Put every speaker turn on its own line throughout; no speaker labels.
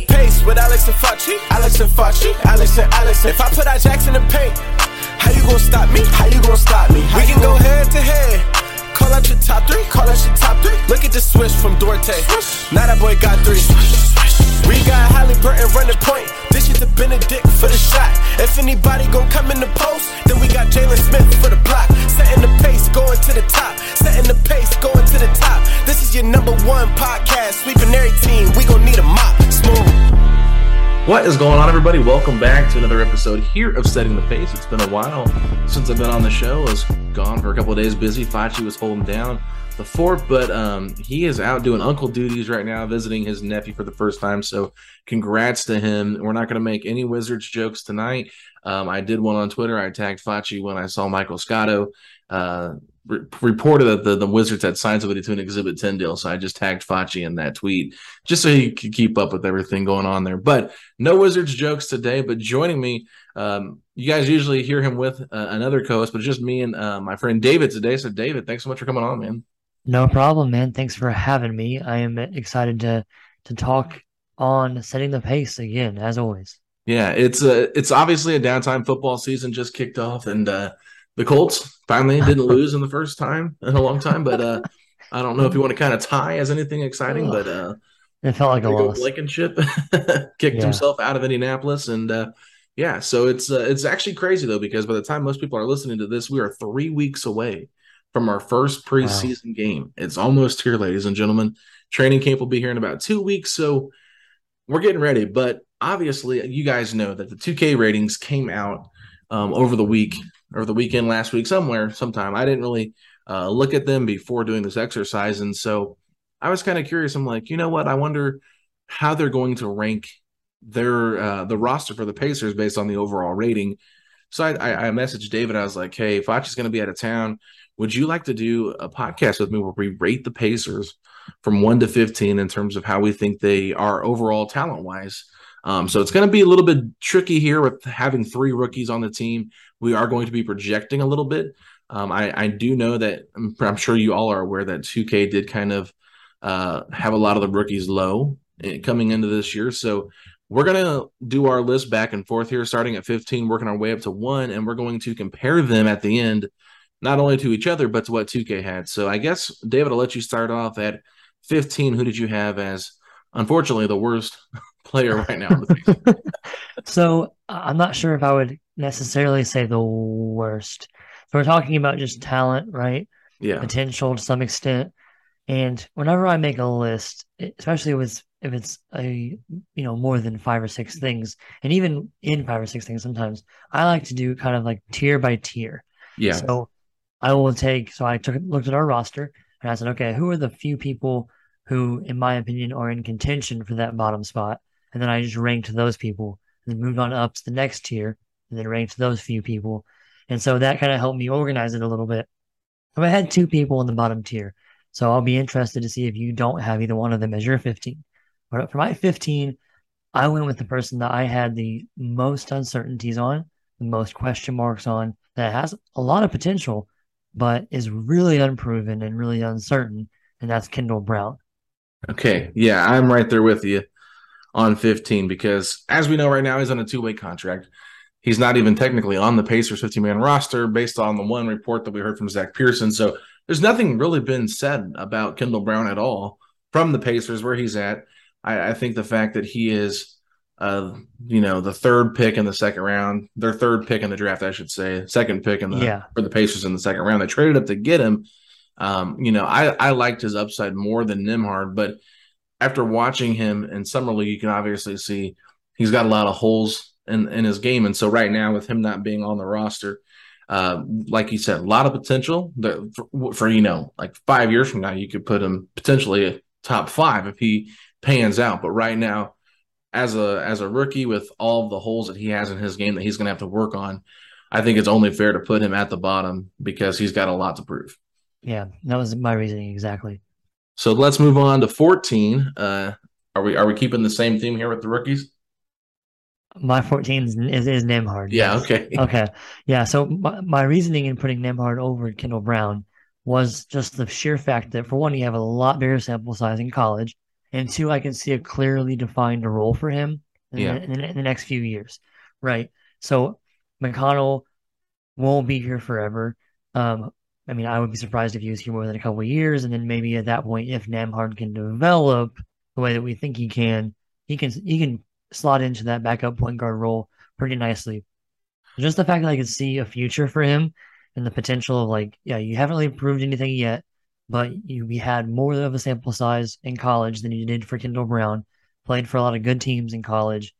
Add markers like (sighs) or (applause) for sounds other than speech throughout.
The pace with Alex and Facci. Alex and Facci. Alex and Alex. If I put our jacks in the paint, how you gonna stop me? How you gonna stop me? we can go head to head. Call out your top three. Call out your top three. Look at the switch from Duarte. Now that boy got three. We got Haliburton running point. This is the Bennedict for the shot. If anybody gon' come in the post, then we got Jalen Smith for the block. Setting the pace, going to the top. Setting the pace, going to the top. This is your number one podcast. Sweeping every team. We gon' need a mop. Smooth.
What is going on, everybody? Welcome back to another episode here of Setting the Pace. It's been a while since I've been on the show. I was gone for a couple of days, busy. Facci was holding down the fort, but um, he is out doing uncle duties right now, visiting his nephew for the first time. So, congrats to him. We're not going to make any Wizards jokes tonight. Um, I did one on Twitter. I tagged Facci when I saw Michael Scotto uh, re- reported that the, the Wizards had signed somebody to an Exhibit 10 deal. So I just tagged Facci in that tweet just so he could keep up with everything going on there. But no Wizards jokes today. But joining me, um, you guys usually hear him with uh, another co host, but it's just me and uh, my friend David today. So, David, thanks so much for coming on, man.
No problem, man. Thanks for having me. I am excited to to talk on setting the pace again, as always.
Yeah, it's a it's obviously a downtime. Football season just kicked off, and uh, the Colts finally didn't (laughs) lose in the first time in a long time. But uh, I don't know if you want to kind of tie as anything exciting, but uh,
It felt like a loss.
Blankenship (laughs) kicked
Yeah.
himself out of Indianapolis, and uh, yeah, so it's uh, it's actually crazy though because by the time most people are listening to this, we are three weeks away from our first preseason game. It's almost here, ladies and gentlemen. Training camp will be here in about two weeks, so we're getting ready. But obviously, you guys know that the 2K ratings came out um, over the week or the weekend last week, somewhere, sometime. I didn't really uh, look at them before doing this exercise, and so I was kind of curious. I'm like, you know what? I wonder how they're going to rank their uh, the roster for the Pacers based on the overall rating. So I, I, I messaged David. I was like, "Hey, Facci's going to be out of town. Would you like to do a podcast with me where we rate the Pacers from one to fifteen in terms of how we think they are overall talent wise?" Um, so it's going to be a little bit tricky here with having three rookies on the team. We are going to be projecting a little bit. Um, I, I do know that I'm, sure you all are aware that 2K did kind of uh, have a lot of the rookies low eh, coming into this year. So we're going to do our list back and forth here, starting at 15, working our way up to one, and we're going to compare them at the end, not only to each other, but to what 2K had. So I guess, David, I'll let you start off at 15. Who did you have as, unfortunately, the worst player right now? on the Pacers? (laughs)
So I- I'm not sure if I would necessarily say the worst. So we're talking about just talent, right?
yeah.
Potential to some extent. And whenever I make a list, especially with if it's a you know more than five or six things, and even in five or six things, sometimes I like to do kind of like tier by tier.
Yeah.
So I will take. So I took looked at our roster and I said, okay, who are the few people who, in my opinion, are in contention for that bottom spot? And then I just ranked those people, and then moved on up to the next tier, and then ranked those few people. And so that kind of helped me organize it a little bit. So I had two people in the bottom tier. So I'll be interested to see if you don't have either one of them as your 15. But for my 15, I went with the person that I had the most uncertainties on, the most question marks on, that has a lot of potential, but is really unproven and really uncertain, and that's Kendall Brown.
Okay. Yeah, I'm right there with you on 15 because as we know right now, he's on a two way contract. He's not even technically on the Pacers 15 man roster based on the one report that we heard from Zach Pearson. So there's nothing really been said about Kendall Brown at all from the Pacers where he's at. I, I think the fact that he is, uh, you know, the third pick in the second round, their third pick in the draft, I should say, second pick in the
Yeah.
for the Pacers in the second round. They traded up to get him. Um, you know, I, I liked his upside more than Nembhard, but after watching him in summer league, you can obviously see he's got a lot of holes in, in his game. And so right now, with him not being on the roster, uh, like you said, a lot of potential that for, for, you know, like five years from now, you could put him potentially top five if he pans out. But right now, as a as a rookie with all the holes that he has in his game that he's going to have to work on, I think it's only fair to put him at the bottom because he's got a lot to prove.
Yeah, that was my reasoning exactly.
So let's move on to 14. Uh, are we are we keeping the same theme here with the rookies?
My 14 is, is, is Nembhard.
Yeah,
yes.
okay. (laughs)
Okay. Yeah. So my, my reasoning in putting Nembhard over Kendall Brown was just the sheer fact that, for one, you have a lot bigger sample size in college, and two, I can see a clearly defined role for him in,
Yeah.
the, in, the, in the next few years. Right. So McConnell won't be here forever. Um, I mean, I would be surprised if he was here more than a couple of years, and then maybe at that point, if Nembhard can develop the way that we think he can, he can he can slot into that backup point guard role pretty nicely. Just the fact that I could see a future for him and the potential of like, yeah, you haven't really proved anything yet, but you we had more of a sample size in college than you did for Kendall Brown. Played for a lot of good teams in college.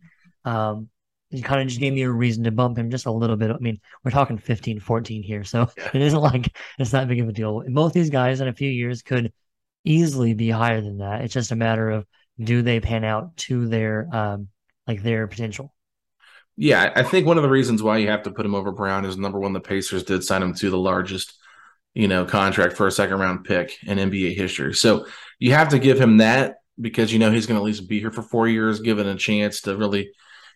Um, it kind of just gave me a reason to bump him just a little bit. I mean, we're talking 15, 14 here, so
Yeah. (laughs)
it isn't like it's that big of a deal. Both these guys in a few years could easily be higher than that. It's just a matter of do they pan out to their um like their potential.
Yeah, I think one of the reasons why you have to put him over Brown is number one, the Pacers did sign him to the largest, you know, contract for a second round pick in NBA history. So you have to give him that because you know he's going to at least be here for four years, given a chance to really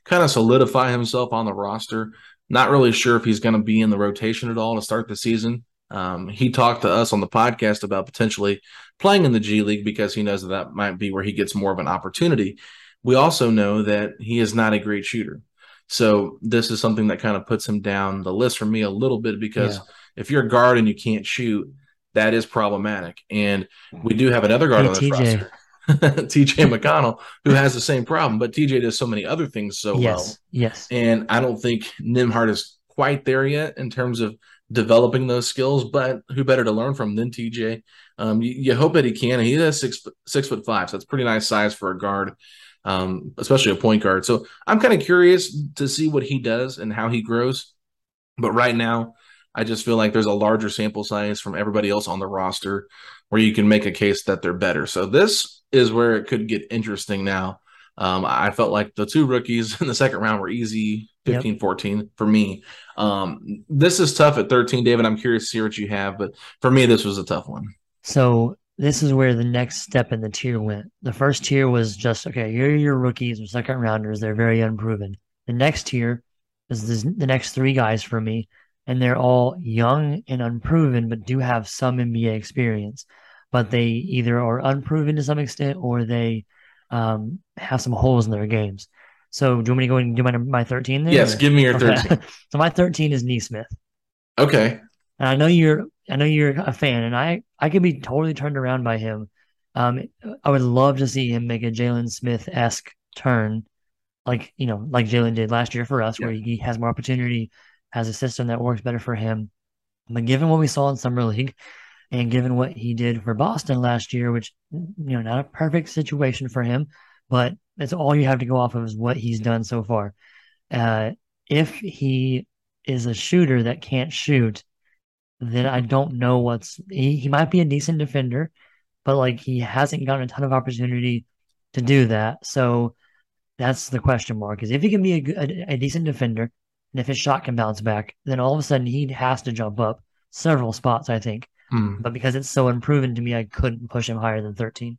kind of solidify himself on the roster. Not really sure if he's going to be in the rotation at all to start the season. Um, he talked to us on the podcast about potentially playing in the G League because he knows that that might be where he gets more of an opportunity. We also know that he is not a great shooter. So this is something that kind of puts him down the list for me a little bit because
Yeah.
if you're a guard and you can't shoot, that is problematic. And we do have another guard
Hey,
on
the
roster. (laughs) TJ McConnell, who has the same problem, but TJ does so many other things so well.
yes, yes.
And I don't think Nembhard is quite there yet in terms of developing those skills, but who better to learn from than TJ? Um, you, you hope that he can. He is six six foot five, so that's pretty nice size for a guard, um, especially a point guard. So I'm kind of curious to see what he does and how he grows. But right now, I just feel like there's a larger sample size from everybody else on the roster where you can make a case that they're better. So this is where it could get interesting now. Um, I felt like the two rookies (laughs) in the second round were easy 15 14 for me. Um, this is tough at 13, David. I'm curious to see what you have, but for me, this was a tough one.
So this is where the next step in the tier went. The first tier was just okay. Here are your rookies or second rounders. They're very unproven. The next tier is this, the next three guys for me, and they're all young and unproven, but do have some NBA experience. But they either are unproven to some extent or they um, have some holes in their games. So do you want me to go and do my my thirteen there?
Yes, give me your
Okay.
13. (laughs)
so my thirteen is Nesmith.
Okay.
And I know you're I know you're a fan, and I I could be totally turned around by him. Um, I would love to see him make a Jalen Smith esque turn, like you know, like Jalen did last year for us, where he has more opportunity, has a system that works better for him. But given what we saw in summer league, and given what he did for Boston last year, which you know, not a perfect situation for him, but that's all you have to go off of is what he's done so far. Uh, if he is a shooter that can't shoot, then I don't know what's he, he might be a decent defender, but like he hasn't gotten a ton of opportunity to do that. So that's the question mark is if he can be a, a, a decent defender and if his shot can bounce back, then all of a sudden he has to jump up several spots, I think.
Hmm.
But because it's so unproven to me, I couldn't push him higher than 13.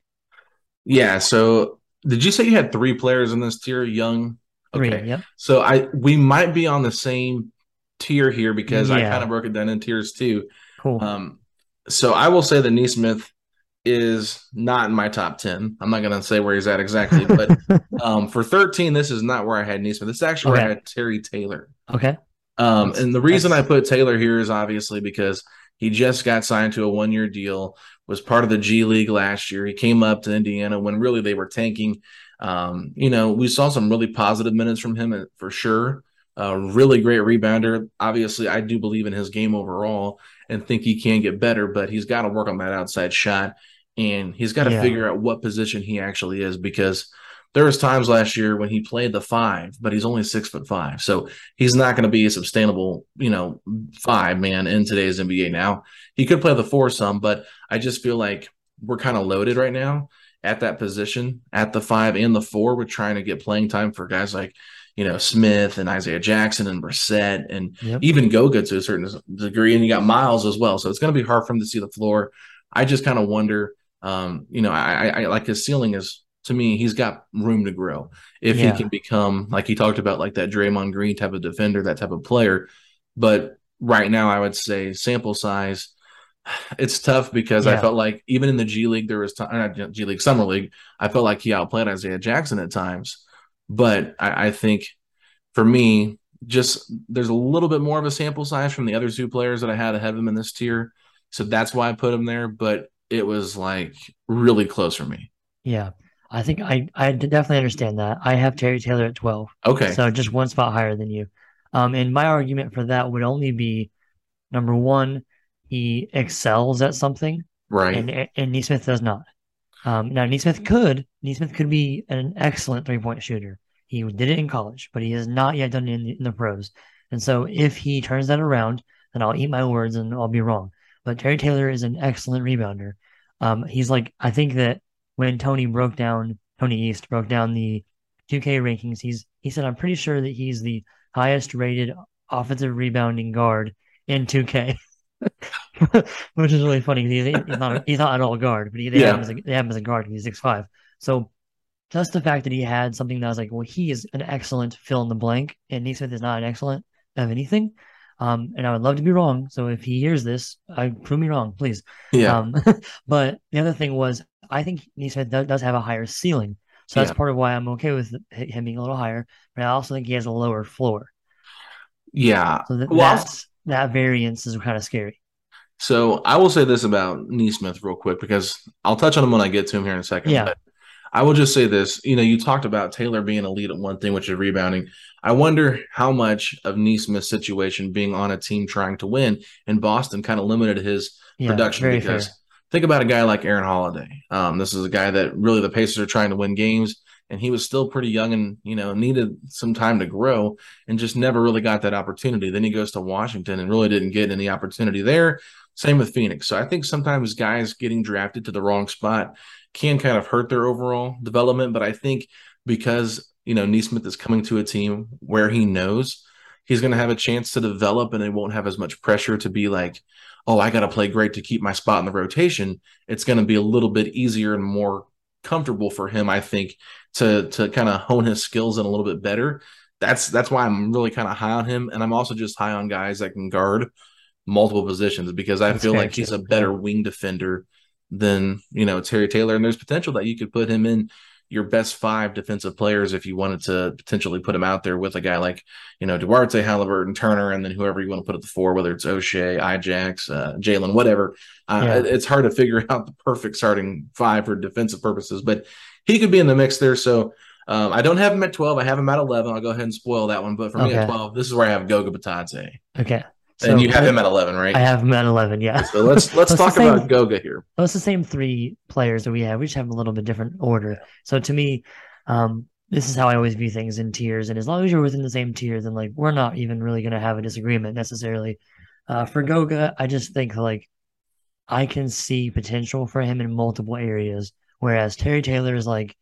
Yeah, so Did you say you had three players in this tier? Young.
Three.
Okay.
Yep.
So I we might be on the same tier here because I kind of broke it down in tiers too.
Cool.
Um, so I will say that Nesmith is not in my top 10. I'm not going to say where he's at exactly, but (laughs) um, for 13, this is not where I had Nesmith. This is actually where I had Terry Taylor.
okay.
Um, and the reason I put Taylor here is obviously because he just got signed to a one year deal, was part of the G League last year. He came up to Indiana when really they were tanking. Um, you know, we saw some really positive minutes from him uh, for sure. Uh, really great rebounder. Obviously, I do believe in his game overall and think he can get better, but he's got to work on that outside shot and he's got to
Yeah.
figure out what position he actually is because there was times last year when he played the five, but he's only six foot five. So he's not going to be a sustainable, you know, five man in today's NBA now. He could play the four some, but I just feel like we're kind of loaded right now at that position at the five and the four. We're trying to get playing time for guys like, you know, Smith and Isaiah Jackson and Brissett and
Yep.
even Goga to a certain degree. And you got Miles as well. So it's going to be hard for him to see the floor. I just kind of wonder, um, you know, I, I, I like his ceiling is to me, he's got room to grow if
Yeah.
he can become like he talked about, like that Draymond Green type of defender, that type of player. But right now, I would say sample size, it's tough because I felt like even in the G League, there was time, uh, not G League, Summer League, I felt like he outplayed Isaiah Jackson at times. But I, I think for me, just there's a little bit more of a sample size from the other two players that I had ahead of him in this tier. So that's why I put him there. But it was like really close for me.
Yeah. I think I, I definitely understand that. I have Terry Taylor at 12.
Okay.
So just one spot higher than you. Um, and my argument for that would only be number one, he excels at something,
right.
and and Nesmith does not. Um, now Nesmith could Nesmith could be an excellent three point shooter. He did it in college, but he has not yet done it in the, in the pros. And so if he turns that around, then I'll eat my words and I'll be wrong. But Terry Taylor is an excellent rebounder. Um, he's like I think that when Tony broke down Tony East broke down the 2K rankings, he's he said I'm pretty sure that he's the highest rated offensive rebounding guard in 2K. (laughs) Which is really funny. He's, he's not he's not at all guard, but he, they,
Yeah.
have him as a, they have him as a guard. He's six five. So just the fact that he had something that was like, well, he is an excellent fill in the blank, and Nesmith is not an excellent of anything. Um, and I would love to be wrong. So if he hears this, I prove me wrong, please.
Yeah.
Um, (laughs) but the other thing was, I think Nesmith does, does have a higher ceiling. So that's
Yeah.
part of why I'm okay with him being a little higher. But I also think he has a lower floor.
yeah.
So that,
Well,
that's, that variance is kind of scary.
So I will say this about Nesmith real quick because I'll touch on him when I get to him here in a second.
Yeah.
But I will just say this. You know, you talked about Taylor being a lead at one thing, which is rebounding. I wonder how much of Nesmith's situation being on a team trying to win in Boston kind of limited his
Yeah,
production because
fair.
Think about a guy like Aaron Holiday. Um, this is a guy that really the Pacers are trying to win games, and he was still pretty young and you know needed some time to grow and just never really got that opportunity. Then he goes to Washington and really didn't get any opportunity there. Same with Phoenix. So I think sometimes guys getting drafted to the wrong spot can kind of hurt their overall development. But I think because you know Nesmith is coming to a team where he knows he's going to have a chance to develop and they won't have as much pressure to be like, oh, I got to play great to keep my spot in the rotation. It's going to be a little bit easier and more comfortable for him, I think, to to kind of hone his skills in a little bit better. That's that's why I'm really kind of high on him, and I'm also just high on guys that can guard multiple positions because I
That's
feel like he's a better wing defender than you know Terry Taylor, and there's potential that you could put him in your best five defensive players if you wanted to potentially put them out there with a guy like you know Duarte, Haliburton, Turner, and then whoever you want to put at the four, whether it's Oshae, Ijax, uh, Jalen, whatever. Uh,
Yeah.
It's hard to figure (laughs) out the perfect starting five for defensive purposes, but he could be in the mix there. So. Um, I don't have him at 12. I have him at 11. I'll go ahead and spoil that one. But for me at 12, this is where I have Goga Bitadze.
Okay.
And you have
I-
him at 11, right?
I have him at 11. Yeah.
So let's let's talk
same-
about Goga here.
Well, it's the same three players that we have. We just have a little bit different order. So to me, um, this is how I always view things in tiers. And as long as you're within the same tier, then like we're not even really going to have a disagreement necessarily. Uh, for Goga, I just think like I can see potential for him in multiple areas. Whereas Terry Taylor is like,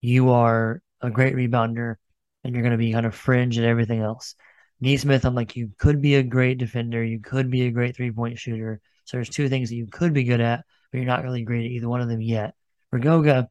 you are a great rebounder and you're going to be kind of fringe at everything else. Nesmith, I'm like, you could be a great defender. You could be a great three point shooter. So there's two things that you could be good at, but you're not really great at either one of them yet. For Goga,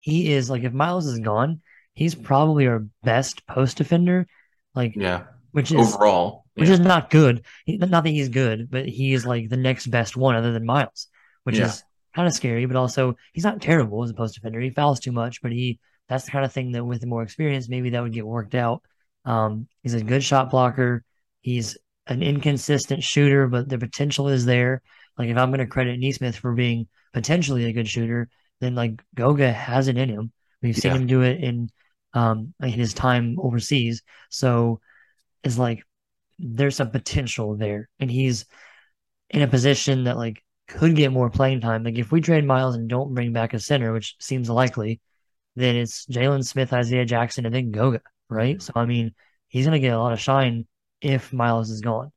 he is like if Miles is gone, he's probably our best post defender. Like
Yeah.
which is
Overall.
which is not good. He, not that he's good, but he is like the next best one other than Miles, which
Yeah.
is kind of scary. But also, he's not terrible as a post defender. He fouls too much, but he that's the kind of thing that with more experience, maybe that would get worked out. Um, he's a good shot blocker. He's an inconsistent shooter, but the potential is there. Like if I'm going to credit Nesmith for being potentially a good shooter, then like Goga has it in him. We've seen
Yeah.
him do it in um in his time overseas. So it's like there's some potential there, and he's in a position that like could get more playing time. Like if we trade Miles and don't bring back a center, which seems likely, then it's Jalen Smith, Isaiah Jackson, and then Goga, right? So I mean, he's gonna get a lot of shine if Miles is gone.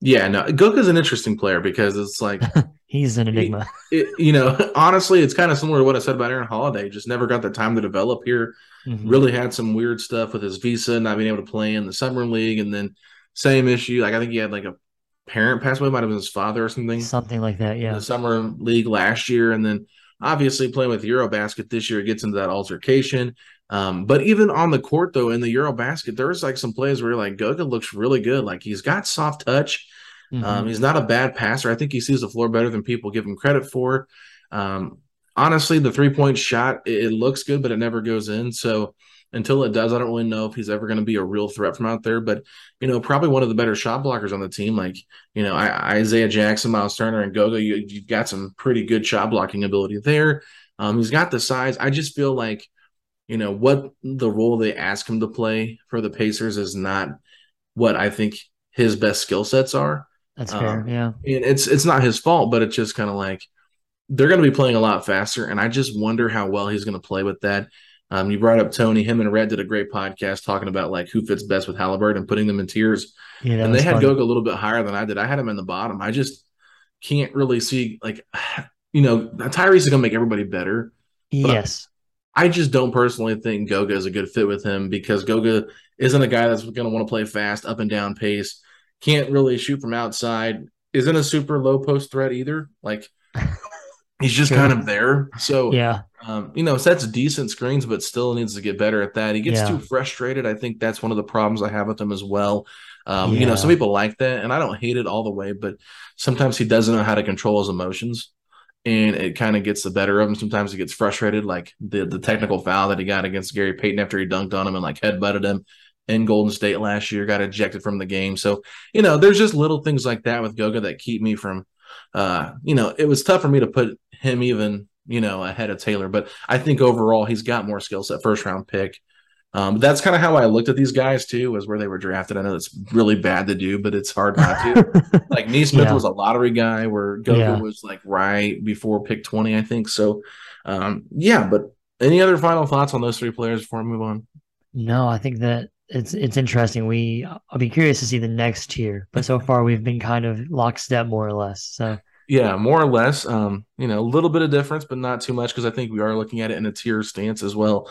Yeah, no, Goga's an interesting player because it's like (laughs)
He's an enigma. (laughs)
it, you know, (laughs) honestly, it's kind of similar to what I said about Aaron Holiday. Just never got the time to develop here.
Mhm.
Really had some weird stuff with his visa, not being able to play in the summer league, and then same issue. Like I think he had like a parent pass away, might have been his father or something.
Something like that,
in
yeah.
the summer league last year, and then obviously playing with Eurobasket this year it gets into that altercation. Um, but even on the court though, in the Eurobasket, there was like some plays where you're like Goga looks really good. Like he's got soft touch.
Mhm.
Um, he's not a bad passer. I think he sees the floor better than people give him credit for. Um, honestly, the three point shot it, it looks good, but it never goes in. So until it does, I don't really know if he's ever going to be a real threat from out there. But you know, probably one of the better shot blockers on the team. Like you know, I, Isaiah Jackson, Miles Turner, and Goga. You, you've got some pretty good shot blocking ability there. Um, he's got the size. I just feel like you know what the role they ask him to play for the Pacers is not what I think his best skill sets are.
That's fair,
um,
yeah.
And it's it's not his fault, but it's just kind of like they're going to be playing a lot faster, and I just wonder how well he's going to play with that. Um, you brought up Tony. Him and Red did a great podcast talking about like who fits best with Haliburton and putting them in tiers.
Yeah,
and they had
fun.
Goga a little bit higher than I did. I had him in the bottom. I just can't really see like (sighs) you know Tyrese is going to make everybody better.
Yes.
I just don't personally think Goga is a good fit with him because Goga isn't a guy that's going to want to play fast, up and down pace. Can't really shoot from outside. Isn't a super low post threat either. Like (laughs) he's just
Sure.
kind of there. So
Yeah.
um, you know, sets decent screens, but still needs to get better at that. He gets
Yeah.
too frustrated. I think that's one of the problems I have with him as well. Um, You know, some people like that, and I don't hate it all the way, but sometimes he doesn't know how to control his emotions, and it kind of gets the better of him. Sometimes he gets frustrated, like the the technical foul that he got against Gary Payton after he dunked on him and like headbutted him in Golden State last year, got ejected from the game. So you know, there's just little things like that with Goga that keep me from. Uh, you know, it was tough for me to put him even you know, ahead of Taylor. But I think overall he's got more skill set, first round pick. Um, that's kind of how I looked at these guys too, was where they were drafted. I know it's really bad to do, but it's hard not to. (laughs) like Nesmith
Yeah.
was a lottery guy, where Goga
Yeah.
was like right before pick 20, I think. So, um, yeah, but any other final thoughts on those three players before I move on?
No, I think that it's it's interesting. We I'll be curious to see the next tier, but so far we've been kind of lockstep more or less. So
Yeah, more or less. Um, you know, a little bit of difference, but not too much because I think we are looking at it in a tier stance as well.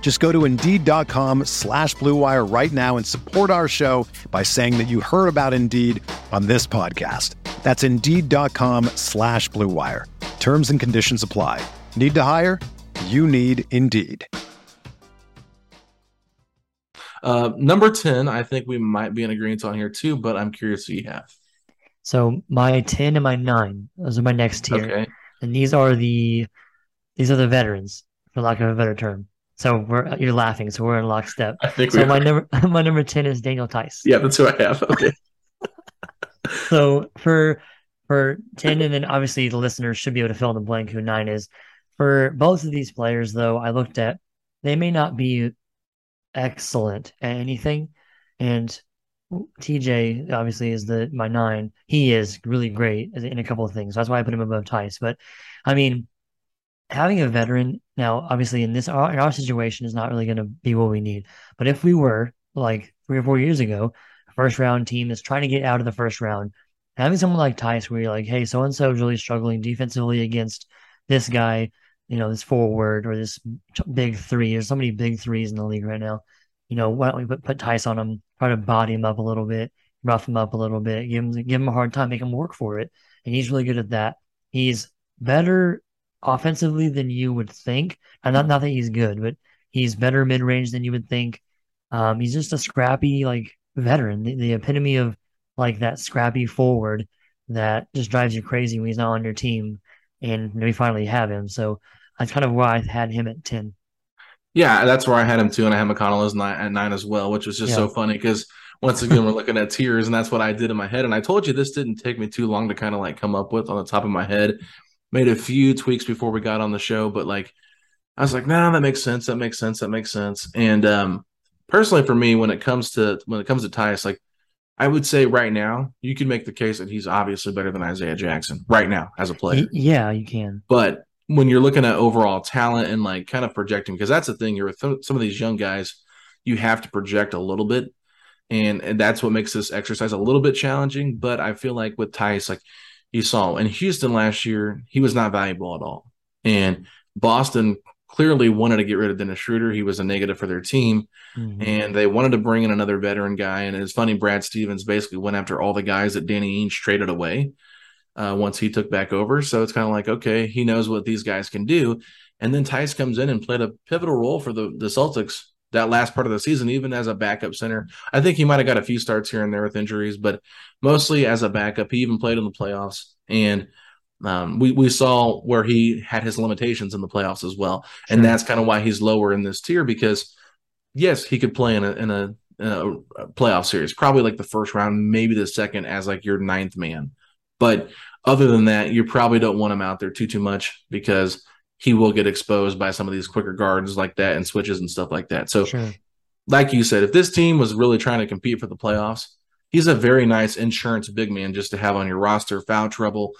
Just go to Indeed.com slash Blue Wire right now and support our show by saying that you heard about Indeed on this podcast. That's Indeed.com slash Blue Wire. Terms and conditions apply. Need to hire? You need Indeed.
Uh, number 10, I think we might be in agreement on here too, but I'm curious who you have.
so my ten and my nine, those are my next tier.
Okay.
And these are the these are the veterans, for lack of a better term. So we're you're laughing, so we're in lockstep.
I think
So my number (laughs) my number ten is Daniel Theis.
Yeah, that's who I have. Okay. (laughs)
so for for 10 and then obviously the listeners should be able to fill in the blank who 9 is. For both of these players though, I looked at they may not be excellent at anything and TJ obviously is the my 9. He is really great in a couple of things. That's why I put him above Theis. but I mean having a veteran now obviously in this in our situation is not really going to be what we need. But if we were like 3 or 4 years ago, first round team that's trying to get out of the first round having someone like Theis, where you're like, hey, so and so is really struggling defensively against this guy, you know, this forward or this big three. There's so many big threes in the league right now. You know, why don't we put, put Theis on him, try to body him up a little bit, rough him up a little bit, give him give him a hard time, make him work for it. And he's really good at that. He's better offensively than you would think. And not not that he's good, but he's better mid range than you would think. Um, he's just a scrappy like veteran, the, the epitome of like that scrappy forward that just drives you crazy when he's not on your team. And we finally have him. So that's kind of why I had him at 10.
Yeah, that's where I had him too. And I had McConnell as nine, at nine as well, which was just yeah. so funny because once again, we're looking at tiers, and that's what I did in my head. And I told you this didn't take me too long to kind of like come up with on the top of my head. Made a few tweaks before we got on the show, but like I was like, no, nah, that makes sense. That makes sense. That makes sense. And um personally for me, when it comes to when it comes to Theis, like I would say right now, you can make the case that he's obviously better than Isaiah Jackson right now as a player.
Yeah, you can.
But when you're looking at overall talent and like kind of projecting, because that's the thing, you're with some of these young guys, you have to project a little bit. And, and that's what makes this exercise a little bit challenging. But I feel like with Theis, like you saw in Houston last year, he was not valuable at all. And Boston clearly wanted to get rid of Dennis Schroeder. He was a negative for their team, mm-hmm. and they wanted to bring in another veteran guy. And it's funny, Brad Stevens basically went after all the guys that Danny Ainge traded away uh, once he took back over. So it's kind of like, okay, he knows what these guys can do. And then Theis comes in and played a pivotal role for the, the Celtics that last part of the season, even as a backup center. I think he might have got a few starts here and there with injuries, but mostly as a backup. He even played in the playoffs. And um, we we saw where he had his limitations in the playoffs as well, sure. and that's kind of why he's lower in this tier because yes, he could play in a in a, in a playoff series, probably like the first round, maybe the second as like your ninth man, but other than that, you probably don't want him out there too too much because he will get exposed by some of these quicker guards like that and switches and stuff like that. So, sure. like you said, if this team was really trying to compete for the playoffs, he's a very nice insurance big man just to have on your roster. Foul trouble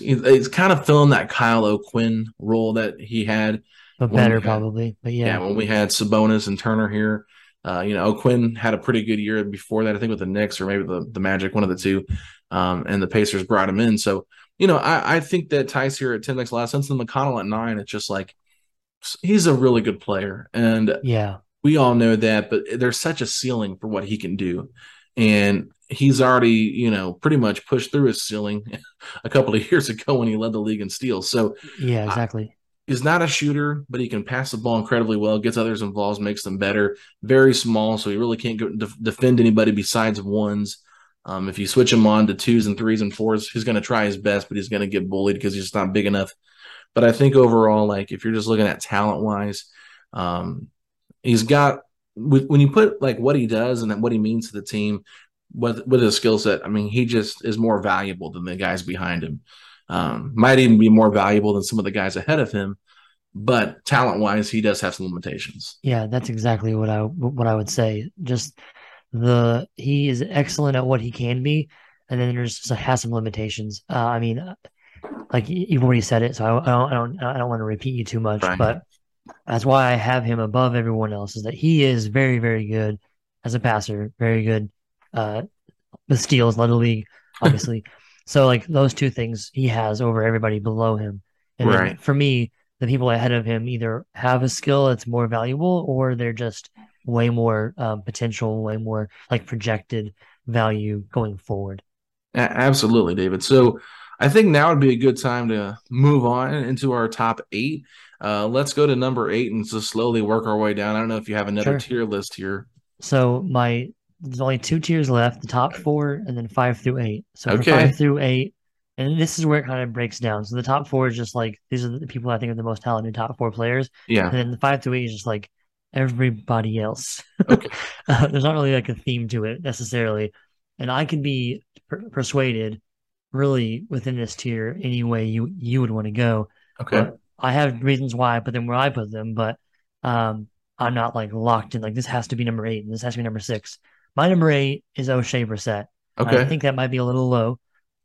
it's kind of filling that Kyle O'Quinn role that he had.
But better, had, probably. But yeah.
Yeah, when we had Sabonis and Turner here, uh, you know, O'Quinn had a pretty good year before that, I think with the Knicks or maybe the, the Magic, one of the two. Um, and the Pacers brought him in. So, you know, I, I think that Theis here at 10 makes a lot of sense. And McConnell at nine, it's just like he's a really good player. And
yeah,
we all know that, but there's such a ceiling for what he can do. And he's already, you know, pretty much pushed through his ceiling (laughs) a couple of years ago when he led the league in steals. So
yeah, exactly.
he's not a shooter, but he can pass the ball incredibly well, gets others involved, makes them better. Very small, so he really can't go def- defend anybody besides ones. Um, if you switch him on to twos and threes and fours, he's going to try his best, but he's going to get bullied because he's just not big enough. But I think overall, like if you're just looking at talent wise, um, he's got when you put like what he does and what he means to the team with with his skill set, I mean, he just is more valuable than the guys behind him. Um, might even be more valuable than some of the guys ahead of him, but talent wise, he does have some limitations.
Yeah, that's exactly what I what I would say. Just the he is excellent at what he can be, and then there's just has some limitations. Uh, I mean, uh, like you've already said it, so I, I don't I don't I don't want to repeat you too much, right. but that's why I have him above everyone else. Is that he is very very good as a passer, very good uh, the steals, led the league, (laughs) obviously. so like those two things he has over everybody below him. And right. for me, the people ahead of him either have a skill that's more valuable or they're just way more um, potential, way more like projected value going forward.
Absolutely, David. So I think now would be a good time to move on into our top eight. Uh, let's go to number eight and just slowly work our way down. I don't know if you have another sure. tier list here.
So my there's only two tiers left: the top four, and then five through eight. So okay. five through eight, and this is where it kind of breaks down. So the top four is just like these are the people I think are the most talented top four players.
Yeah.
And then the five through eight is just like everybody else. Okay. (laughs) uh, there's not really like a theme to it necessarily, and I could be per- persuaded really within this tier any way you you would want to go.
Okay.
But I have reasons why I put them where I put them, but um, I'm not like locked in. Like this has to be number eight, and this has to be number six. My number eight is Oshae Brissett.
Okay.
I think that might be a little low,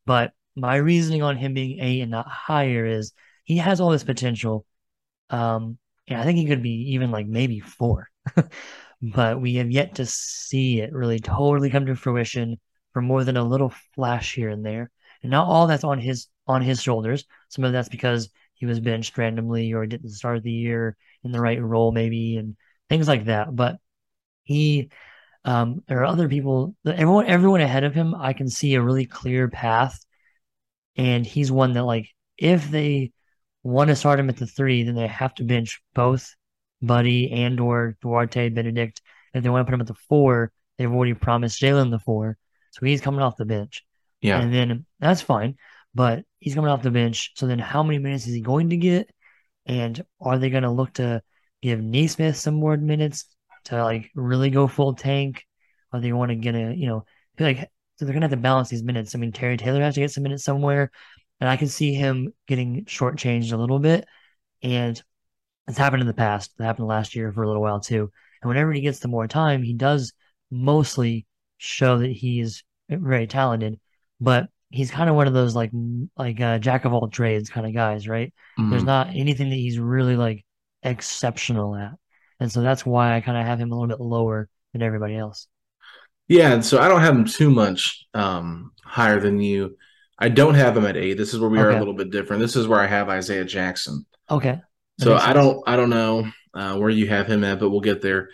but my reasoning on him being eight and not higher is he has all this potential. Um, and I think he could be even like maybe four, (laughs) but we have yet to see it really totally come to fruition for more than a little flash here and there. And not all that's on his on his shoulders. Some of that's because he was benched randomly or didn't start the year in the right role, maybe, and things like that. But he um, there are other people everyone everyone ahead of him i can see a really clear path and he's one that like if they want to start him at the three then they have to bench both buddy and or duarte bennedict. If they want to put him at the four they've already promised jalen the four. So he's coming off the bench.
Yeah.
and then that's fine but he's coming off the bench. So then how many minutes is he going to get? And are they going to look to give Nesmith some more minutes to like really go full tank, or they want to get a you know like so they're gonna have to balance these minutes. I mean, Terry Taylor has to get some minutes somewhere, and I can see him getting shortchanged a little bit, and it's happened in the past. It happened last year for a little while too. And whenever he gets the more time, he does mostly show that he is very talented, but he's kind of one of those like like uh, jack of all trades kind of guys, right?
Mhm.
There's not anything that he's really like exceptional at. And so that's why I kind of have him a little bit lower than everybody else.
Yeah, and so I don't have him too much um, higher than you. I don't have him at eight. This is where we are a little bit different. This is where I have Isaiah Jackson.
Okay. That
So I don't I don't know uh, where you have him at, but we'll get there.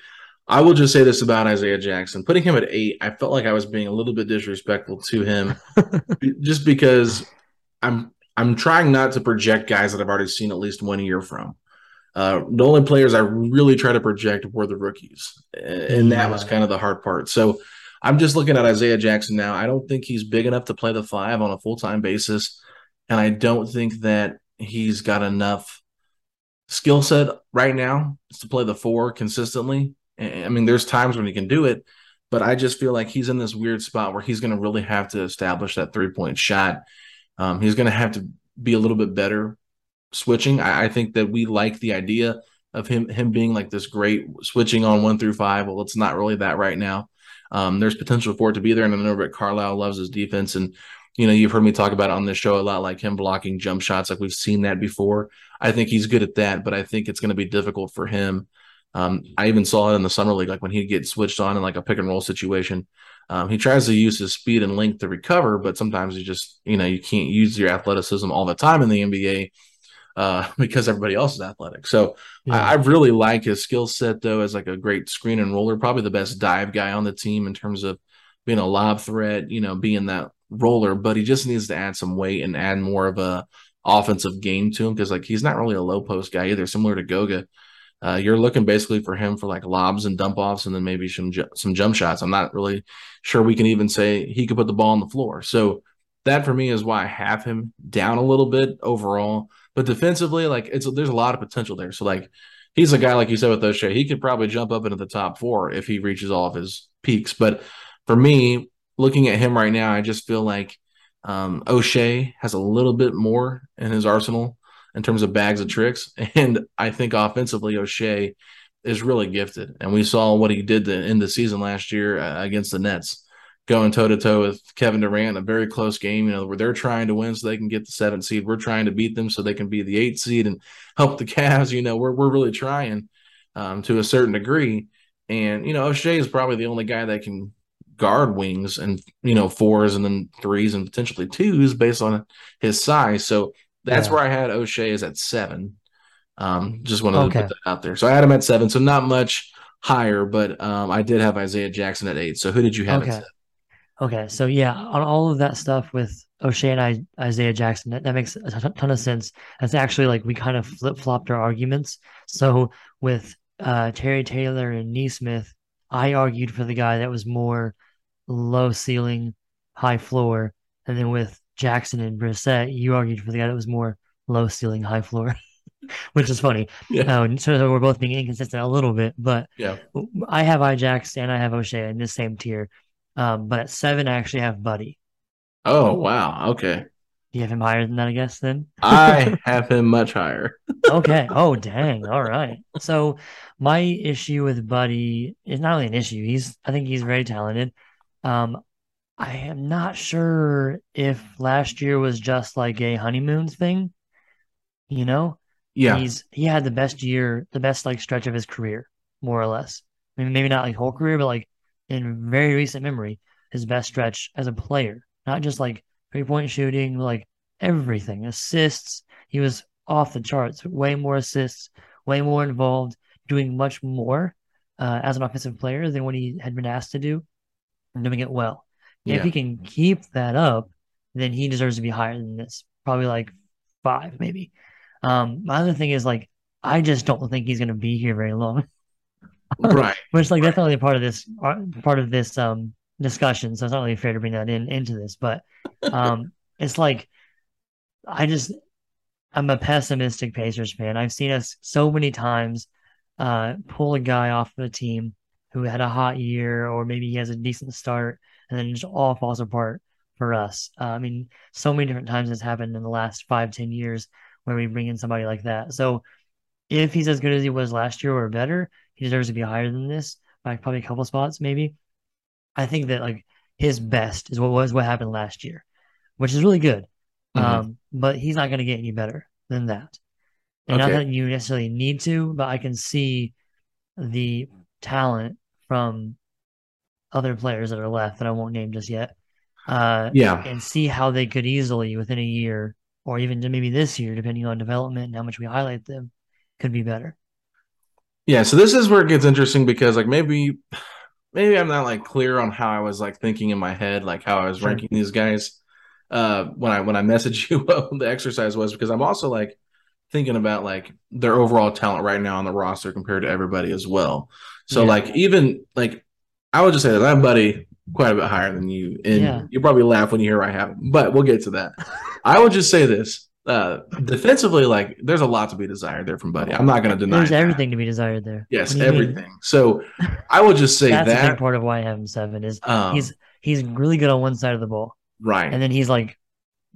I will just say this about Isaiah Jackson. Putting him at eight, I felt like I was being a little bit disrespectful to him, (laughs) just because I'm I'm trying not to project guys that I've already seen at least one year from. Uh, the only players I really try to project were the rookies, and that was kind of the hard part. So I'm just looking at Isaiah Jackson now. I don't think he's big enough to play the five on a full time basis, and I don't think that he's got enough skill set right now to play the four consistently. I mean, there's times when he can do it, but I just feel like he's in this weird spot where he's going to really have to establish that three point shot. Um, he's going to have to be a little bit better switching. I, I think that we like the idea of him him being like this great switching on one through five. Well, it's not really that right now. Um, there's potential for it to be there, and I know Rick Carlisle loves his defense, and you know you've heard me talk about it on this show a lot, like him blocking jump shots, like we've seen that before. I think he's good at that, but I think it's going to be difficult for him. Um, I even saw it in the summer league, like when he gets switched on in like a pick and roll situation. Um, he tries to use his speed and length to recover, but sometimes you just, you know, you can't use your athleticism all the time in the NBA uh, (laughs) because everybody else is athletic. So
Yeah.
I, I really like his skill set though as like a great screen and roller, probably the best dive guy on the team in terms of being a lob threat, you know, being that roller, but he just needs to add some weight and add more of a offensive game to him because like he's not really a low post guy either, similar to Goga. Uh, you're looking basically for him for like lobs and dump offs and then maybe some ju- some jump shots. I'm not really sure we can even say he could put the ball on the floor. So that for me is why I have him down a little bit overall. But defensively, like it's there's a lot of potential there. So like he's a guy like you said with Oshae, he could probably jump up into the top four if he reaches all of his peaks. But for me, looking at him right now, I just feel like um, Oshae has a little bit more in his arsenal in terms of bags of tricks, (laughs) and I think offensively Oshae is really gifted. And we saw what he did to end the season last year uh, against the Nets, going toe to toe with Kevin Durant, a very close game. You know, where they're trying to win so they can get the seventh seed. We're trying to beat them so they can be the eighth seed and help the Cavs. You know, we're we're really trying um, to a certain degree. And you know, Oshae is probably the only guy that can guard wings and you know fours and then threes and potentially twos based on his size. So that's
Yeah.
where I had Oshae is at seven. Um, just wanted
Okay.
to put that out there. So I had him at seven, so not much higher, but um, I did have Isaiah Jackson at eight. So who did you have
Okay.
at seven?
Okay, so yeah, on all of that stuff with Oshae and I, Isaiah Jackson, that, that makes a ton- ton of sense. That's actually like we kind of flip flopped our arguments. So with uh, Terry Taylor and Nesmith, I argued for the guy that was more low ceiling, high floor, and then with Jackson and Brissett, you argued for the guy that was more low ceiling, high floor, (laughs) which is funny.
Yeah.
Uh, so we're both being inconsistent a little bit, but
Yeah.
I have Ijax and I have Oshae in the same tier. Um, but at seven, I actually have Buddy.
Oh wow. Okay.
Do you have him higher than that? I guess then.
I (laughs) have him much higher.
okay. (laughs) Oh dang. All right. So my issue with Buddy is not only an issue. He's I think he's very talented. Um, I am not sure if last year was just like a honeymoon thing. You know,
Yeah.
he's he had the best year, the best like stretch of his career, more or less. I mean, maybe not like whole career, but like in very recent memory, his best stretch as a player, not just like three point shooting, like everything, assists. He was off the charts, way more assists, way more involved, doing much more uh, as an offensive player than what he had been asked to do, and doing it well. If he can keep that up, then he deserves to be higher than this, probably like five, maybe. Um, my other thing is like, I just don't think he's going to be here very long. (laughs) (laughs)
right. (laughs)
Which like that's not really part of this uh, part of this um discussion, so it's not really fair to bring that in into this. But (laughs) um, it's like I just I'm a pessimistic Pacers fan. I've seen us so many times uh pull a guy off the team who had a hot year, or maybe he has a decent start, and then it just all falls apart for us. Uh, I mean, so many different times it's happened in the last five, ten years where we bring in somebody like that. So if he's as good as he was last year or better, he deserves to be higher than this by probably a couple spots, maybe. I think that like his best is what was what happened last year, which is really good.
Mhm.
Um, but he's not going to get any better than that. And not that you necessarily need to, but I can see the talent from other players that are left that I won't name just yet. Uh,
Yeah.
and see how they could easily within a year or even maybe this year, depending on development and how much we highlight them, could be better.
Yeah, so this is where it gets interesting because like maybe maybe I'm not like clear on how I was like thinking in my head, like how I was
Sure.
ranking these guys uh when I when I (laughs) messaged you (laughs) what the exercise was because I'm also like thinking about like their overall talent right now on the roster compared to everybody as well. So
Yeah.
like even like I would just say that I'm buddy quite a bit higher than you. And
Yeah.
you'll probably laugh when you hear I have him, but we'll get to that. (laughs) I would just say this. Uh defensively, like there's a lot to be desired there from Buddy. I'm not gonna deny
There's
that.
everything to be desired there.
Yes,
you mean?
everything. So (laughs) I will just say
That's
that
part of why I have him seven is
um,
he's he's really good on one side of the ball,
right.
and then he's like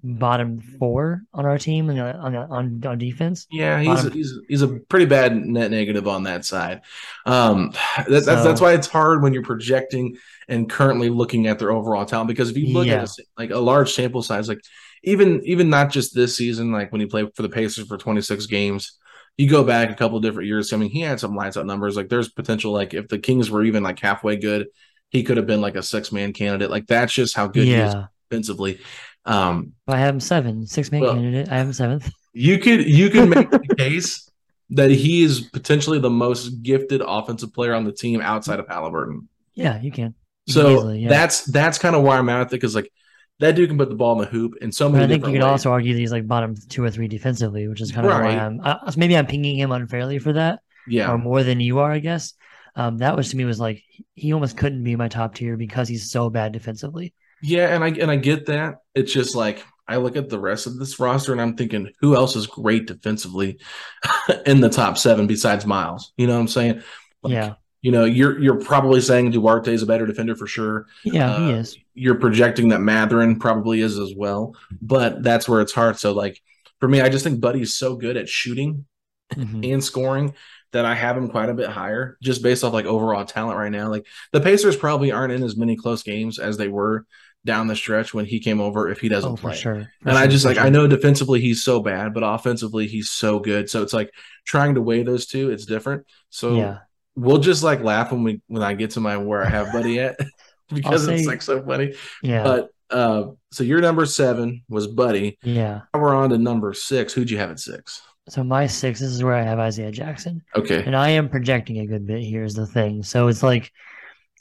bottom four on our team and on on on defense.
yeah, he's
bottom-
he's he's a pretty bad net negative on that side. Um, that, that's that's why it's hard when you're projecting and currently looking at their overall talent because if you look
Yeah.
at a, like a large sample size, like even even not just this season, like when he played for the Pacers for 26 games. You go back a couple different years. I mean, he had some lights out numbers. Like, there's potential. Like, if the Kings were even like halfway good, he could have been like a six man candidate. Like, that's just how good he is
yeah,
offensively. Um,
I have him seven, six man
Well-
candidate. I have him seventh. (laughs)
You could you could make (laughs) the case that he is potentially the most gifted offensive player on the team outside of Haliburton.
Yeah, you can.
So
easily, yeah.
that's that's kind of why I'm at it because like that dude can put the ball in the hoop in so many
I think you could
ways.
also argue that he's like bottom two or three defensively, which is kind of
Right.
why I'm uh, maybe I'm pinging him unfairly for that,
yeah,
or more than you are, I guess. Um, that was to me was like he almost couldn't be my top tier because he's so bad defensively.
yeah, and I and I get that. It's just like I look at the rest of this roster and I'm thinking, who else is great defensively (laughs) in the top seven besides Myles? You know what I'm saying? Like,
yeah,
You know, you're you're probably saying Duarte is a better defender for sure.
yeah, he
Uh,
is.
You're projecting that Mathurin probably is as well, but that's where it's hard. So, like for me, I just think Buddy's so good at shooting
Mhm.
and scoring that I have him quite a bit higher, just based off like overall talent right now. Like the Pacers probably aren't in as many close games as they were down the stretch when he came over. If he doesn't
Oh, for
play,
sure. For
and I just like I know defensively he's so bad, but offensively he's so good. So it's like trying to weigh those two, it's different. So
Yeah,
we'll just like laugh when we when I get to my where I have Buddy at (laughs) because it's like so funny.
yeah,
But uh so your number seven was Buddy.
yeah.
Now we're on to number six. Who'd you have at six?
So my six, this is where I have Isaiah Jackson.
Okay.
And I am projecting a good bit here is the thing. So it's like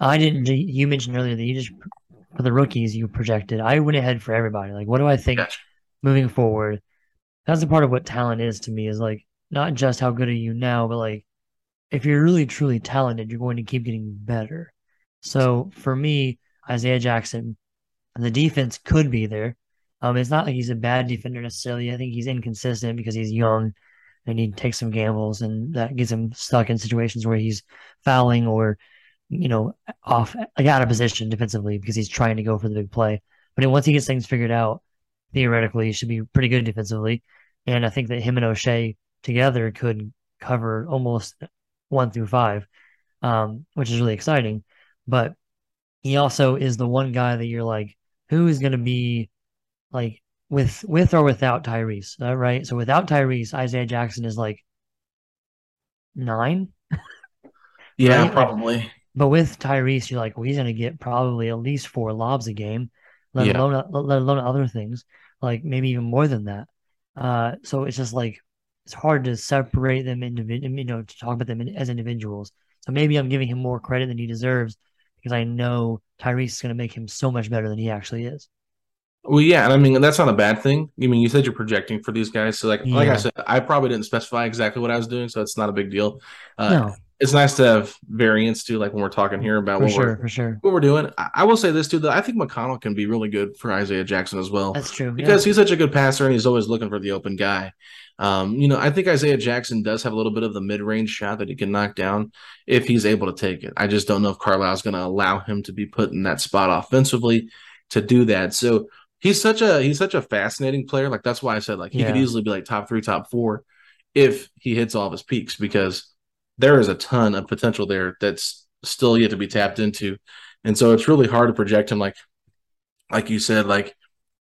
I didn't you mentioned earlier that you just for the rookies you projected. I went ahead for everybody. Like what do I think
Gotcha.
moving forward? That's the part of what talent is to me is like not just how good are you now, but like if you're really truly talented, you're going to keep getting better. So for me, Isaiah Jackson, the defense could be there. Um, it's not like he's a bad defender necessarily. I think he's inconsistent because he's young and he takes some gambles and that gets him stuck in situations where he's fouling or, you know, off like out of position defensively because he's trying to go for the big play. But once he gets things figured out, theoretically, he should be pretty good defensively. And I think that him and Oshae together could cover almost one through five, um, which is really exciting. But he also is the one guy that you're like, who is going to be like with with or without Tyrese, uh, right? So without Tyrese, Isaiah Jackson is like nine.
yeah,
right?
probably.
Like, but with Tyrese, you're like, well, he's going to get probably at least four lobs a game, let yeah. alone let alone other things, like maybe even more than that. Uh, so it's just like it's hard to separate them individually, you know, to talk about them as individuals. So maybe I'm giving him more credit than he deserves because I know Tyrese is going to make him so much better than he actually is.
Well, yeah, and I mean that's not a bad thing. I mean, you said you're projecting for these guys, so like, yeah. like I said, I probably didn't specify exactly what I was doing, so it's not a big deal. Uh, no. It's nice to have variance too, like when we're talking here about
for
what
sure,
we're
for sure.
what we're doing. I, I, will say this too, that I think McConnell can be really good for Isaiah Jackson as well.
That's true
because yeah. he's such a good passer and he's always looking for the open guy. Um, you know, I think Isaiah Jackson does have a little bit of the mid-range shot that he can knock down if he's able to take it. I just don't know if Carlisle's going to allow him to be put in that spot offensively to do that. So he's such a he's such a fascinating player. Like that's why I said like he yeah. could easily be like top three, top four if he hits all of his peaks because there is a ton of potential there that's still yet to be tapped into. And so it's really hard to project him like like you said, like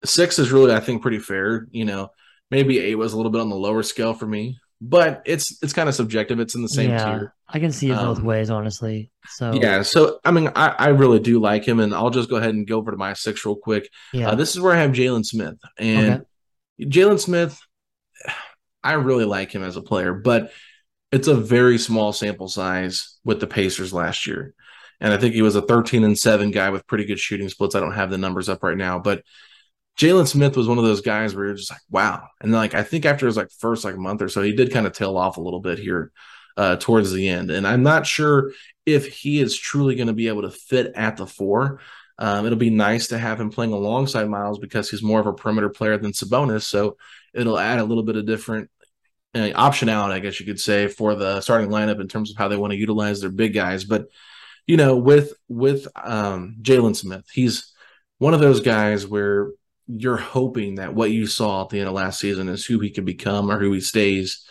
six is really, I think, pretty fair. You know, maybe eight was a little bit on the lower scale for me, but it's it's kind of subjective. It's in the same yeah, tier.
I can see it both um, ways, honestly. So
yeah, so I mean, I, I really do like him, and I'll just go ahead and go over to my six real quick. Yeah, uh, this is where I have Jalen Smith, and okay. Jalen Smith, I really like him as a player, but it's a very small sample size with the Pacers last year. And I think he was a 13 and 7 guy with pretty good shooting splits. I don't have the numbers up right now, but Jalen Smith was one of those guys where you're just like, wow. And like I think after his like first like month or so, he did kind of tail off a little bit here uh towards the end. And I'm not sure if he is truly going to be able to fit at the four. Um, it'll be nice to have him playing alongside Myles because he's more of a perimeter player than Sabonis. So it'll add a little bit of different uh, optionality, I guess you could say, for the starting lineup in terms of how they want to utilize their big guys. But you know, with with um, Jalen Smith, he's one of those guys where you're hoping that what you saw at the end of last season is who he could become or who he stays.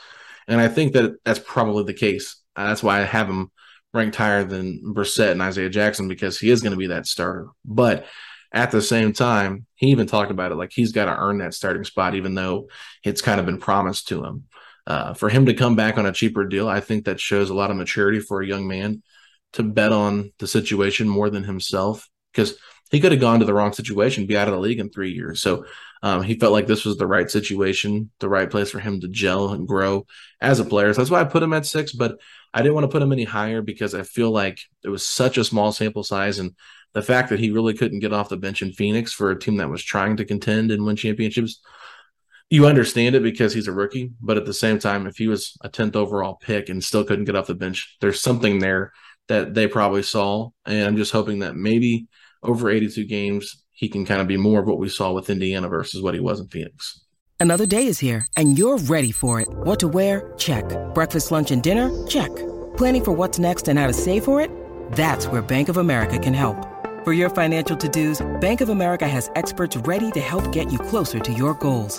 And I think that that's probably the case. That's why I have him ranked higher than Brissett and Isaiah Jackson because he is going to be that starter. But at the same time, he even talked about it like he's got to earn that starting spot, even though it's kind of been promised to him. Uh, for him to come back on a cheaper deal, I think that shows a lot of maturity for a young man to bet on the situation more than himself because he could have gone to the wrong situation, be out of the league in three years. So um, he felt like this was the right situation, the right place for him to gel and grow as a player. So that's why I put him at six, but I didn't want to put him any higher because I feel like it was such a small sample size. And the fact that he really couldn't get off the bench in Phoenix for a team that was trying to contend and win championships you understand it because he's a rookie, but at the same time, if he was a 10th overall pick and still couldn't get off the bench, there's something there that they probably saw. And I'm just hoping that maybe over 82 games, he can kind of be more of what we saw with Indiana versus what he was in Phoenix.
Another day is here and you're ready for it. What to wear? Check. Breakfast, lunch, and dinner? Check. Planning for what's next and how to save for it? That's where Bank of America can help. For your financial to dos, Bank of America has experts ready to help get you closer to your goals.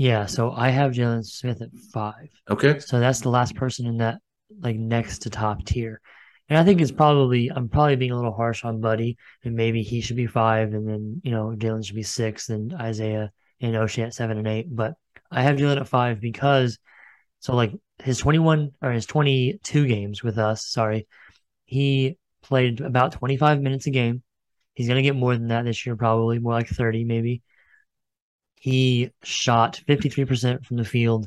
Yeah, so I have Jalen Smith at five.
Okay.
So that's the last person in that like next to top tier. And I think it's probably I'm probably being a little harsh on Buddy, and maybe he should be five, and then you know Jalen should be six, and Isaiah and Oshae at seven and eight. But I have Jalen at five because so like his 21 or his 22 games with us, sorry, he played about 25 minutes a game. He's going to get more than that this year, probably more like 30, maybe. He shot 53% from the field,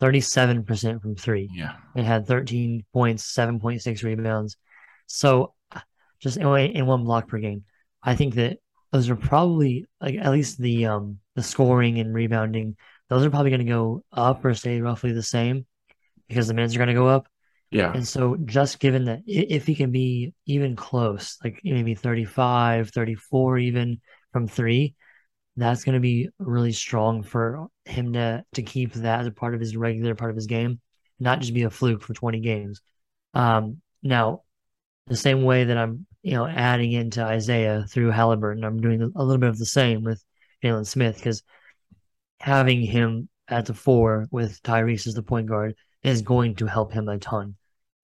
37% from three,
Yeah.
and had 13 points, 7.6 rebounds. So just in, in one block per game. I think that those are probably like at least the um the scoring and rebounding, those are probably going to go up or stay roughly the same because the minutes are going to go up.
Yeah.
And so just given that if he can be even close, like maybe 35, 34 even from three, that's going to be really strong for him to to keep that as a part of his regular part of his game, not just be a fluke for 20 games. Um, now, the same way that I'm, you know, adding into Isaiah through Haliburton, I'm doing a little bit of the same with Jalen Smith because having him at the four with Tyrese as the point guard is going to help him a ton.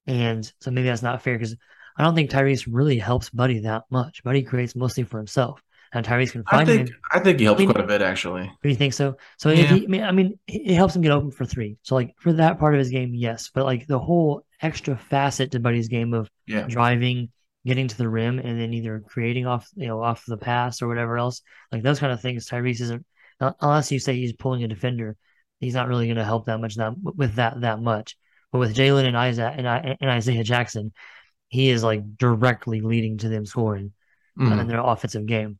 And so maybe that's not fair because I don't think Tyrese really helps Buddy that much. Buddy creates mostly for himself, and Tyrese can
I
find
think
him.
I think he helps
I mean-
quite a bit actually.
Do you think so? So
Yeah.
he, I mean, I mean, it helps him get open for three. So like for that part of his game, yes, but like the whole extra facet to Buddy's game of
Yeah.
driving, getting to the rim, and then either creating off, you know, off the pass or whatever else, like those kind of things. Tyrese isn't uh, unless you say he's pulling a defender, he's not really going to help that much that with that that much. But with Jalen and Isaiah and, I, and Isaiah Jackson, he is like directly leading to them scoring
Mhm.
in their offensive game.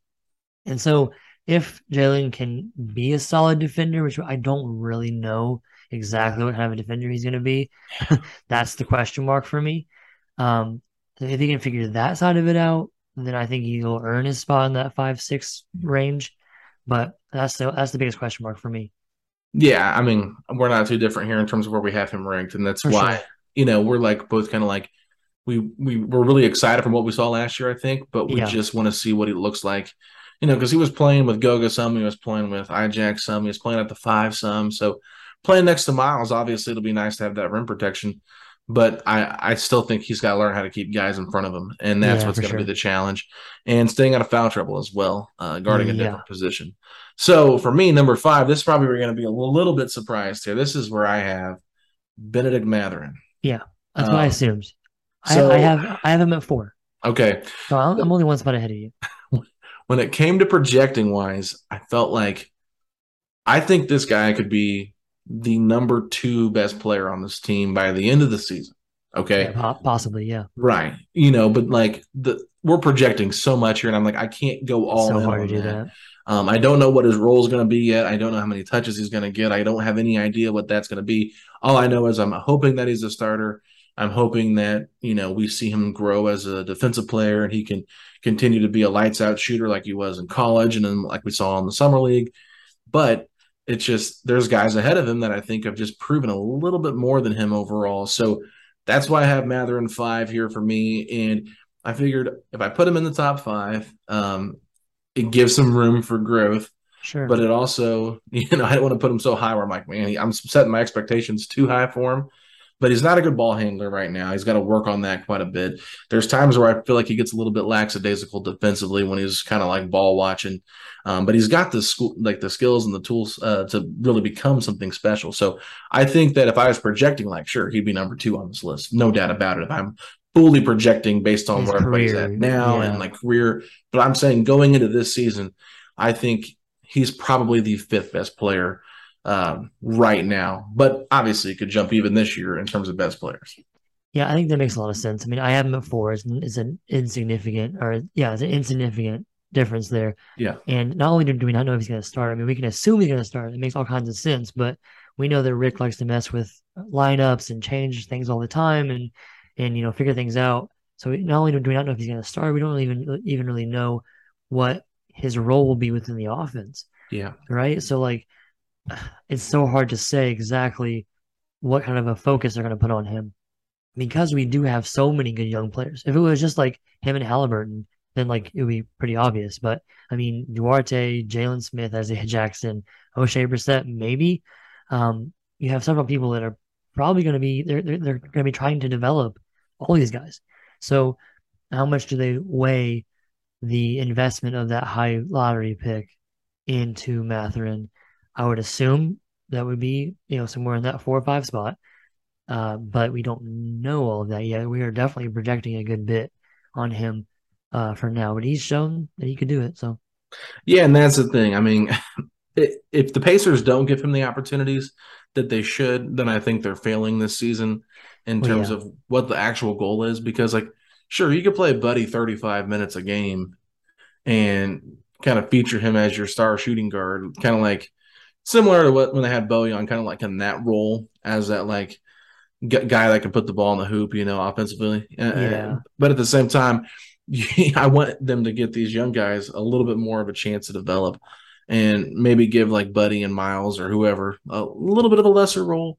And so if Jalen can be a solid defender, which I don't really know exactly what kind of a defender he's going to be, (laughs) that's the question mark for me. Um, if he can figure that side of it out, then I think he'll earn his spot in that five six range. But that's the that's the biggest question mark for me.
Yeah, I mean, we're not too different here in terms of where we have him ranked, and that's
For
why
sure.
you know we're like both kind of like we we were really excited from what we saw last year, I think, but we
Yeah.
just want to see what he looks like, you know, because he was playing with Goga some, he was playing with Ijax some, he was playing at the five some, so playing next to Myles, obviously, it'll be nice to have that rim protection, but I I still think he's got to learn how to keep guys in front of him, and that's
Yeah,
what's going to be the challenge, and staying out of foul trouble as well, uh, guarding a
Yeah.
different position. So for me, number five, this is probably we're going to be a little bit surprised here. This is where I have Bennedict Mathurin.
Yeah, that's what I
Um,
assumed.
so-
I, I have I have him at four,
Okay,
so I'm, I'm only one spot ahead of you. (laughs)
when it came to projecting wise, I felt like I think this guy could be the number two best player on this team by the end of the season. Okay,
Yeah, possibly, yeah.
right? You know, but like the we're projecting so much here, and I'm like, I can't go all
so
in
hard
on
to do
that.
that.
Um, I don't know what his role is going to be yet. I don't know how many touches he's going to get. I don't have any idea what that's going to be. All I know is I'm hoping that he's a starter. I'm hoping that you know we see him grow as a defensive player and he can continue to be a lights out shooter like he was in college and then like we saw in the summer league. But it's just there's guys ahead of him that I think have just proven a little bit more than him overall. So that's why I have Mathurin five here for me. And I figured if I put him in the top five, um, it gives some room for growth
Sure.
but it also, (laughs) you know, I don't want to put him so high where I'm like, man, I'm setting my expectations too high for him. But he's not a good ball handler right now. He's got to work on that quite a bit. There's times where I feel like he gets a little bit lackadaisical defensively when he's kind of like ball watching. Um, but he's got the school, like the skills and the tools uh, to really become something special. So I think that if I was projecting, like, sure, he'd be number two on this list, no doubt about it. If I'm fully projecting based on
His
where everybody's at now
yeah.
and like career, but I'm saying going into this season, I think he's probably the fifth best player um, right now. But obviously, he could jump even this year in terms of best players.
Yeah, I think that makes a lot of sense. I mean, I have him at four. It's, it's an insignificant, or yeah, it's an insignificant difference there.
Yeah.
And not only do we not know if he's going to start, I mean, we can assume he's going to start. It makes all kinds of sense, but we know that Rick likes to mess with lineups and change things all the time, and and you know figure things out. So we, not only do we not know if he's going to start, we don't even even really know what his role will be within the offense
Yeah.
right? So like, it's so hard to say exactly what kind of a focus they're going to put on him because we do have so many good young players. If it was just like him and Haliburton, then like it would be pretty obvious. But I mean, Duarte, Jalen Smith, Isaiah Jackson, Oshae Brissett, maybe. Um, you have several people that are probably going to be they're they're, they're going to be trying to develop all these guys. So how much do they weigh the investment of that high lottery pick into Mathurin? I would assume that would be, you know, somewhere in that four or five spot. Uh, but we don't know all of that yet. We are definitely projecting a good bit on him. uh, for now, but he's shown that he could do it. So,
yeah, and that's the thing. I mean, (laughs) if the Pacers don't give him the opportunities that they should, then I think they're failing this season in terms well, yeah. of what the actual goal is. Because, like, sure, you could play Buddy 35 minutes a game and kind of feature him as your star shooting guard, kind of like similar to what when they had Bojan, kind of like in that role as that like guy that can put the ball in the hoop, you know, offensively. Yeah. But at the same time, (laughs) I want them to get these young guys a little bit more of a chance to develop and maybe give like Buddy and Myles or whoever a little bit of a lesser role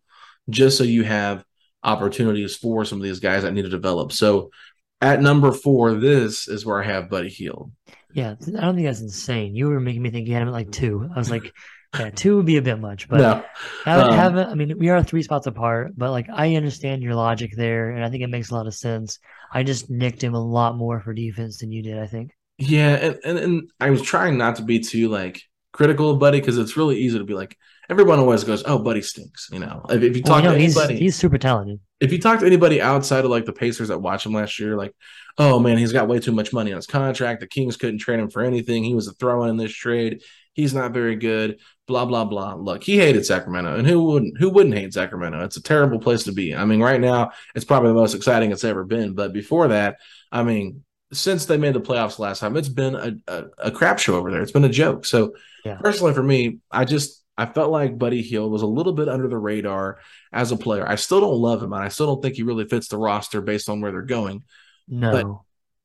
just so you have opportunities for some of these guys that need to develop. So at number four, this is where I have Buddy Hield.
Yeah, I don't think that's insane. You were making me think you had him at like two. I was like, (laughs) yeah, two would be a bit much, but no. have, um, have, I mean, we are three spots apart, but like I understand your logic there, and I think it makes a lot of sense. I just nicked him a lot more for defense than you did. I think.
Yeah, and and, and I was trying not to be too like critical of Buddy because it's really easy to be like everyone always goes, "Oh, Buddy stinks," you know. If, if you talk well, to anybody,
he's, he's super talented.
If you talk to anybody outside of like the Pacers that watched him last year, like, oh man, he's got way too much money on his contract. The Kings couldn't trade him for anything. He was a throw in this trade. He's not very good blah blah blah. Look, he hated Sacramento, and who wouldn't? Who wouldn't hate Sacramento? It's a terrible place to be. I mean, right now it's probably the most exciting it's ever been. But before that, I mean, since they made the playoffs last time, it's been a, a, a crap show over there. It's been a joke. So yeah. personally, for me, I just I felt like Buddy Hield was a little bit under the radar as a player. I still don't love him, and I still don't think he really fits the roster based on where they're going.
No.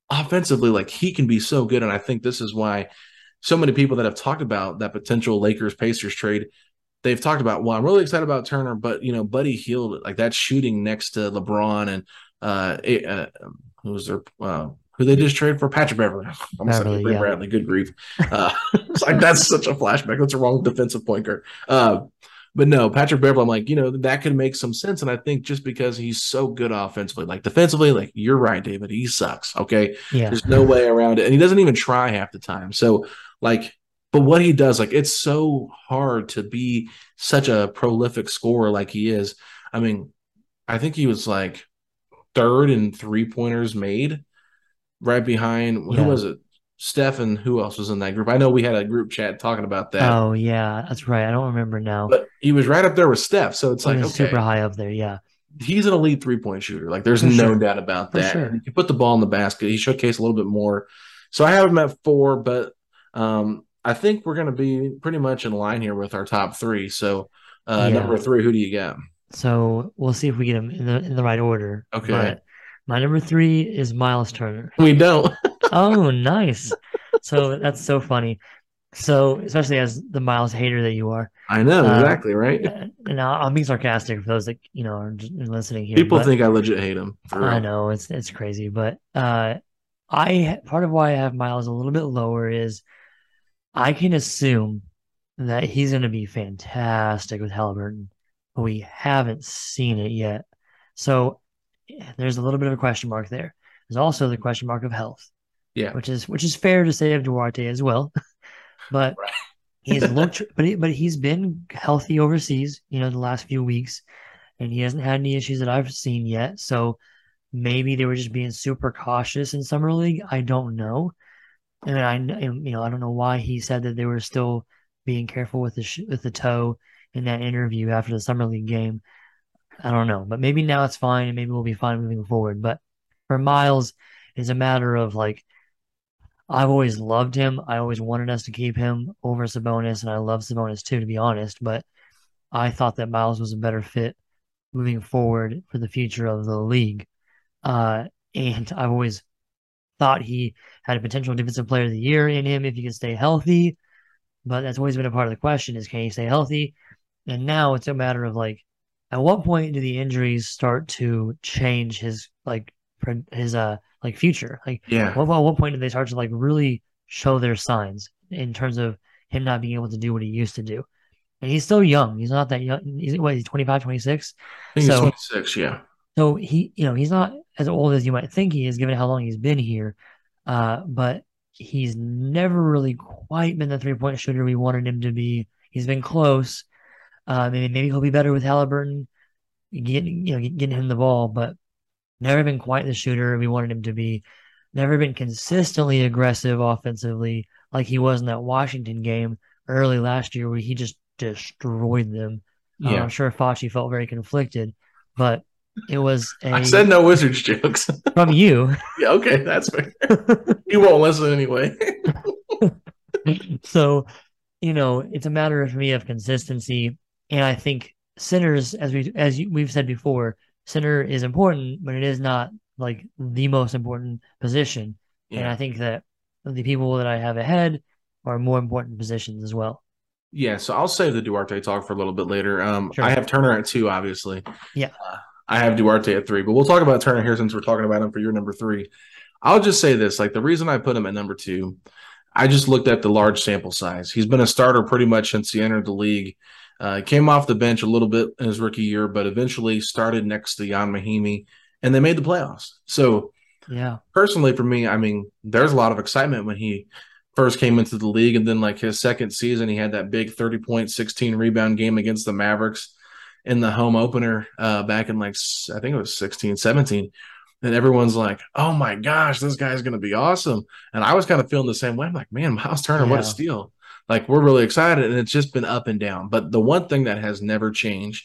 But offensively, like he can be so good, and I think this is why so many people that have talked about that potential Lakers Pacers trade. They've talked about, well, I'm really excited about Turner, but you know, Buddy Hield, like that shooting next to LeBron and uh, uh who was their uh, who they just traded for Patrick Beverley. (laughs) I'm Beverley, yeah. Bradley. Good grief. (laughs) Uh, it's like that's such a flashback. That's a wrong defensive point guard. Uh, but no, Patrick Beverley. I'm like, you know, that could make some sense. And I think just because he's so good offensively, like defensively, like you're right, David, he sucks. Okay. Yeah. There's no way around it. And he doesn't even try half the time. So like, but what he does, like, it's so hard to be such a prolific scorer like he is. I mean, I think he was like third in three pointers made, right behind yeah. who was it? Steph and who else was in that group? I know we had a group chat talking about that.
Oh yeah, that's right. I don't remember now.
But he was right up there with Steph, so it's he like okay,
super high up there. Yeah,
he's an elite three point shooter. Like there's For no sure. doubt about that. Sure. You put the ball in the basket. He showcased a little bit more. So I have him at four, but um, I think we're going to be pretty much in line here with our top three. So, uh, yeah. number three, who do you got?
So we'll see if we get them in the in the right order.
Okay. But
my number three is Myles Turner.
We don't. (laughs)
oh, nice. So that's so funny. So, especially as the Myles hater that you are.
I know, uh, exactly, right?
And I'm being sarcastic for those that, you know, are listening here.
People think I legit hate him.
I know, it's it's crazy. But uh I part of why I have Myles a little bit lower is I can assume that he's going to be fantastic with Haliburton, but we haven't seen it yet. So there's a little bit of a question mark there. There's also the question mark of health.
Yeah.
Which is which is fair to say of Duarte as well. (laughs) but right. he's (laughs) looked but he, but he's been healthy overseas, you know, the last few weeks and he hasn't had any issues that I've seen yet. So maybe they were just being super cautious in summer league. I don't know. Mean, I you know I don't know why he said that they were still being careful with the sh- with the toe in that interview after the summer league game. I don't know, but maybe now it's fine, and maybe we'll be fine moving forward. But for Myles, it's a matter of like I've always loved him. I always wanted us to keep him over Sabonis, and I love Sabonis too, to be honest. But I thought that Myles was a better fit moving forward for the future of the league. Uh, and I've always thought he had a potential defensive player of the year in him if he could stay healthy. But that's always been a part of the question is can he stay healthy? And now it's a matter of like, at what point do the injuries start to change his like his uh like future? Like,
yeah,
what, at what point do they start to like really show their signs in terms of him not being able to do what he used to do? And he's still young. He's not that young. He's what? He's 25, 26?
I think so, he's 26, yeah.
So he, you know, he's not as old as you might think he is, given how long he's been here. Uh, but he's never really quite been the three point shooter we wanted him to be. He's been close. Uh, maybe maybe he'll be better with Haliburton, getting you know getting him the ball, but never been quite the shooter we wanted him to be. never been consistently aggressive offensively like he was in that Washington game early last year where he just destroyed them. Uh, I'm sure Fauci felt very conflicted, but it was a,
I said no Wizards jokes. (laughs)
from you.
yeah, okay, that's fair. (laughs) you won't listen anyway.
so, you know, it's a matter for me of consistency, and I think centers, as we as you, we've said before, center is important, but it is not like the most important position. And I think that the people that I have ahead are more important positions as well.
Yeah, so I'll save the Duarte talk for a little bit later. Um,
Sure.
I have Turner at two, obviously.
Yeah.
Uh, I have Duarte at three, but we'll talk about Turner here since we're talking about him for your number three. I'll just say this: like the reason I put him at number two, I just looked at the large sample size. He's been a starter pretty much since he entered the league. Uh, came off the bench a little bit in his rookie year, but eventually started next to Ian Mahinmi, and they made the playoffs. So
Yeah.
personally for me, I mean, there's a lot of excitement when he first came into the league. And then, like his second season, he had that big 30 point, 16 rebound game against the Mavericks in the home opener uh, back in like, I think it was 16, 17. And everyone's like, oh my gosh, this guy's going to be awesome. And I was kind of feeling the same way. I'm like, man, Myles Turner, what a steal. Like, we're really excited. And it's just been up and down. But the one thing that has never changed,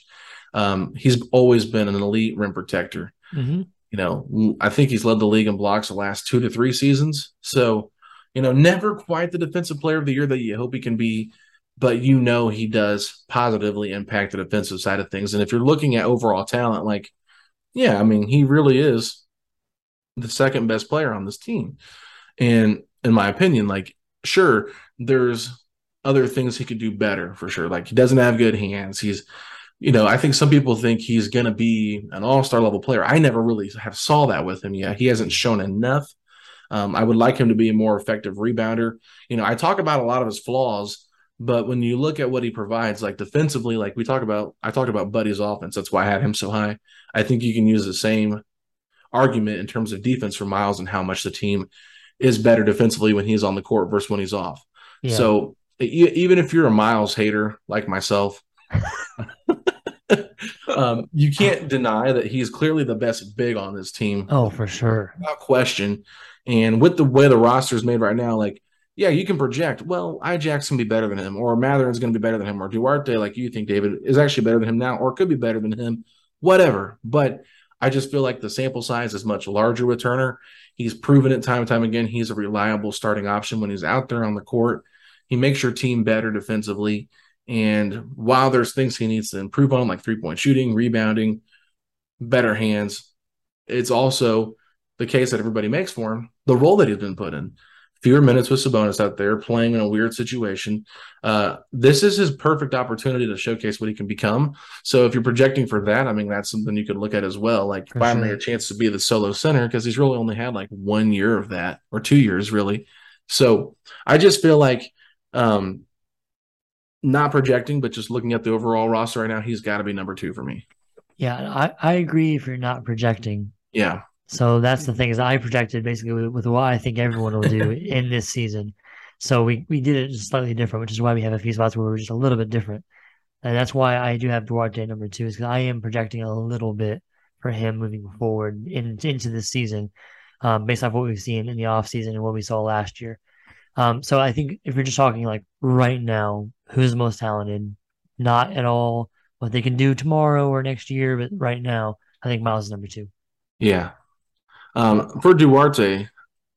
um, he's always been an elite rim protector
hmm
you know, I think he's led the league in blocks the last two to three seasons. So, you know, never quite the defensive player of the year that you hope he can be, but you know he does positively impact the defensive side of things. And if you're looking at overall talent, like, yeah, I mean, he really is the second best player on this team. And in my opinion, like, sure, there's other things he could do better for sure. Like, he doesn't have good hands. He's you know, I think some people think he's going to be an all-star level player. I never really have saw that with him yet. He hasn't shown enough. Um, I would like him to be a more effective rebounder. You know, I talk about a lot of his flaws, but when you look at what he provides, like defensively, like we talk about, I talked about Buddy's offense. That's why I had him so high. I think you can use the same argument in terms of defense for Myles and how much the team is better defensively when he's on the court versus when he's off.
Yeah.
So e- even if you're a Myles hater like myself, (laughs) um, you can't deny that he's clearly the best big on this team,
oh, for sure.
without question. And with the way the roster is made right now, like, yeah, you can project, well, Ijax can be better than him, or Mathurin's going to be better than him, or Duarte, like you think, David, is actually better than him now, or could be better than him, whatever. But I just feel like the sample size is much larger with Turner. He's proven it time and time again. He's a reliable starting option when he's out there on the court. He makes your team better defensively. And while there's things he needs to improve on, like three point shooting, rebounding, better hands, it's also the case that everybody makes for him, the role that he's been put in. Fewer minutes with Sabonis out there playing in a weird situation. Uh, this is his perfect opportunity to showcase what he can become. So if you're projecting for that, I mean, that's something you could look at as well. Like
For
finally
sure.
a chance to be the solo center because he's really only had like one year of that or two years really. So I just feel like um, not projecting, but just looking at the overall roster right now, he's got to be number two for me.
Yeah, I, I agree if you're not projecting.
Yeah.
So that's the thing is I projected basically with, with what I think everyone will do (laughs) in this season. So we, we did it slightly different, which is why we have a few spots where we're just a little bit different. And that's why I do have Duarte number two, is because I am projecting a little bit for him moving forward in, into this season, um, based off what we've seen in the offseason and what we saw last year. Um, so I think if you're just talking like right now, who's the most talented, not at all what they can do tomorrow or next year, but right now, I think Myles is number two.
Yeah. Um, for Duarte,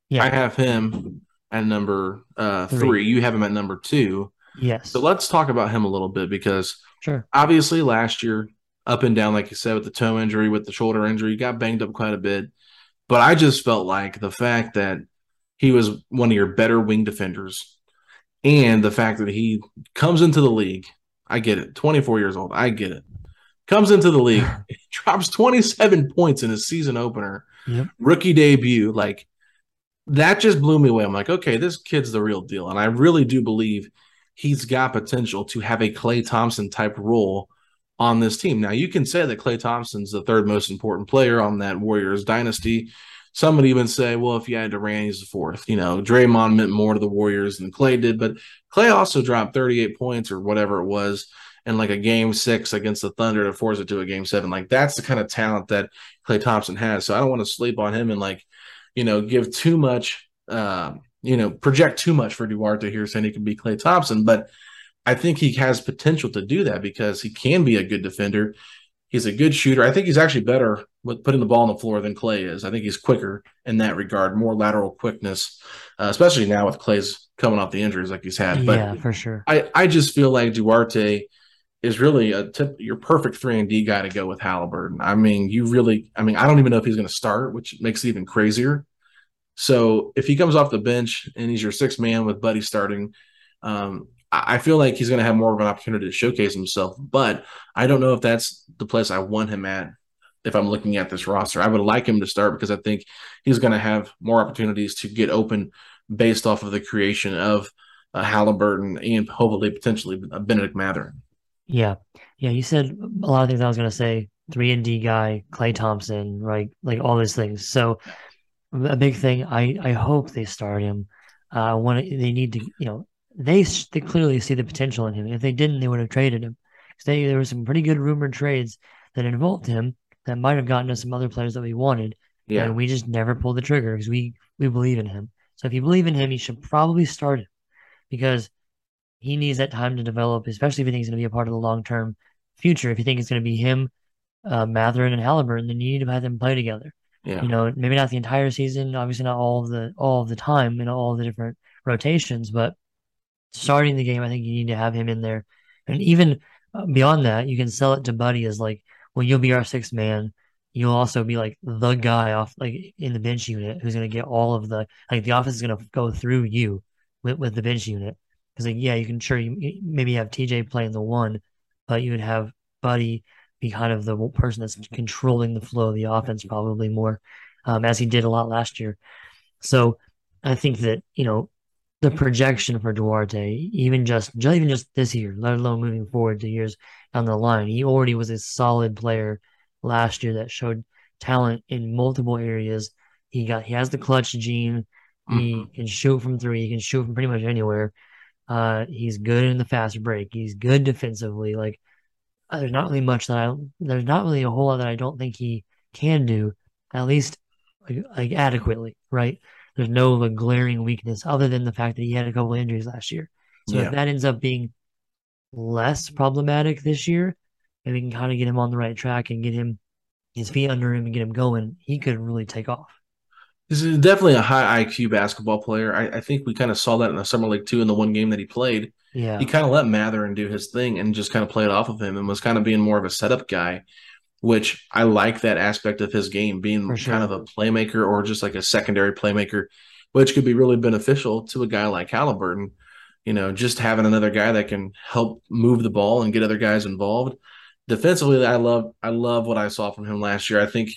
Yeah.
I have him at number uh,
Three.
three. You have him at number two.
Yes.
So let's talk about him a little bit because
Sure.
obviously last year, up and down, like you said, with the toe injury, with the shoulder injury, he got banged up quite a bit. But I just felt like the fact that he was one of your better wing defenders and the fact that he comes into the league, I get it, 24 years old, I get it. Comes into the league, (laughs) drops 27 points in his season opener,
Yep.
rookie debut. Like that just blew me away. I'm like, okay, this kid's the real deal. And I really do believe he's got potential to have a Klay Thompson type role on this team. Now, you can say that Klay Thompson's the third most important player on that Warriors dynasty. Some would even say, well, if you had Durant, he's the fourth. You know, Draymond meant more to the Warriors than Klay did, but Klay also dropped 38 points or whatever it was in like a game six against the Thunder to force it to a game seven. Like that's the kind of talent that Klay Thompson has. So I don't want to sleep on him and like you know, give too much, uh, you know, project too much for Duarte here, saying he can be Klay Thompson. But I think he has potential to do that because he can be a good defender. He's a good shooter. I think he's actually better with putting the ball on the floor than Klay is. I think he's quicker in that regard, more lateral quickness, uh, especially now with Klay's coming off the injuries like he's had.
But yeah, for sure.
I, I just feel like Duarte is really a tip, your perfect three and D guy to go with Haliburton. I mean, you really, I mean, I don't even know if he's going to start, which makes it even crazier. So if he comes off the bench and he's your sixth man with Buddy starting, um, I feel like he's going to have more of an opportunity to showcase himself. But I don't know if that's the place I want him at if I'm looking at this roster. I would like him to start because I think he's going to have more opportunities to get open based off of the creation of uh, Haliburton and hopefully potentially Bennedict Mathurin.
Yeah, yeah. You said a lot of things I was going to say. Three and D guy, Klay Thompson, right? Like all these things. So a big thing. I I hope they start him. Uh, when they need to, you know, they they clearly see the potential in him. If they didn't, they would have traded him. They, there were some pretty good rumored trades that involved him that might have gotten us some other players that we wanted. Yeah. And we just never pulled the trigger because we we believe in him. So if you believe in him, you should probably start him because he needs that time to develop, especially if you think he's going to be a part of the long term future. If you think it's going to be him, uh, Mathurin, and Haliburton, then you need to have them play together. Yeah. You know, maybe not the entire season, obviously not all of the all of the time in all the different rotations, but starting the game, I think you need to have him in there. And even uh, beyond that, you can sell it to Buddy as like, well, you'll be our sixth man. You'll also be like the guy off like in the bench unit who's going to get all of the like the offense is going to go through you with, with the bench unit. Because like yeah, you can sure you maybe have TJ playing the one, but you would have Buddy be kind of the person that's controlling the flow of the offense probably more, um, as he did a lot last year. So I think that you know the projection for Duarte, even just even just this year, let alone moving forward to years down the line, he already was a solid player last year that showed talent in multiple areas. He got he has the clutch gene. He mm-hmm. can shoot from three. He can shoot from pretty much anywhere. Uh, he's good in the fast break. He's good defensively. Like uh, there's not really much that I there's not really a whole lot that I don't think he can do, at least like, like adequately, right? There's no like, glaring weakness other than the fact that he had a couple injuries last year. So yeah. if that ends up being less problematic this year, and we can kind of get him on the right track and get him his feet under him and get him going, he could really take off.
This is definitely a high IQ basketball player. I, I think we kind of saw that in the summer league too in the one game that he played.
Yeah.
He kind of let Mathurin do his thing and just kind of played off of him and was kind of being more of a setup guy, which I like that aspect of his game, being sure. kind of a playmaker or just like a secondary playmaker, which could be really beneficial to a guy like Haliburton. You know, just having another guy that can help move the ball and get other guys involved. Defensively, I love I love what I saw from him last year. I think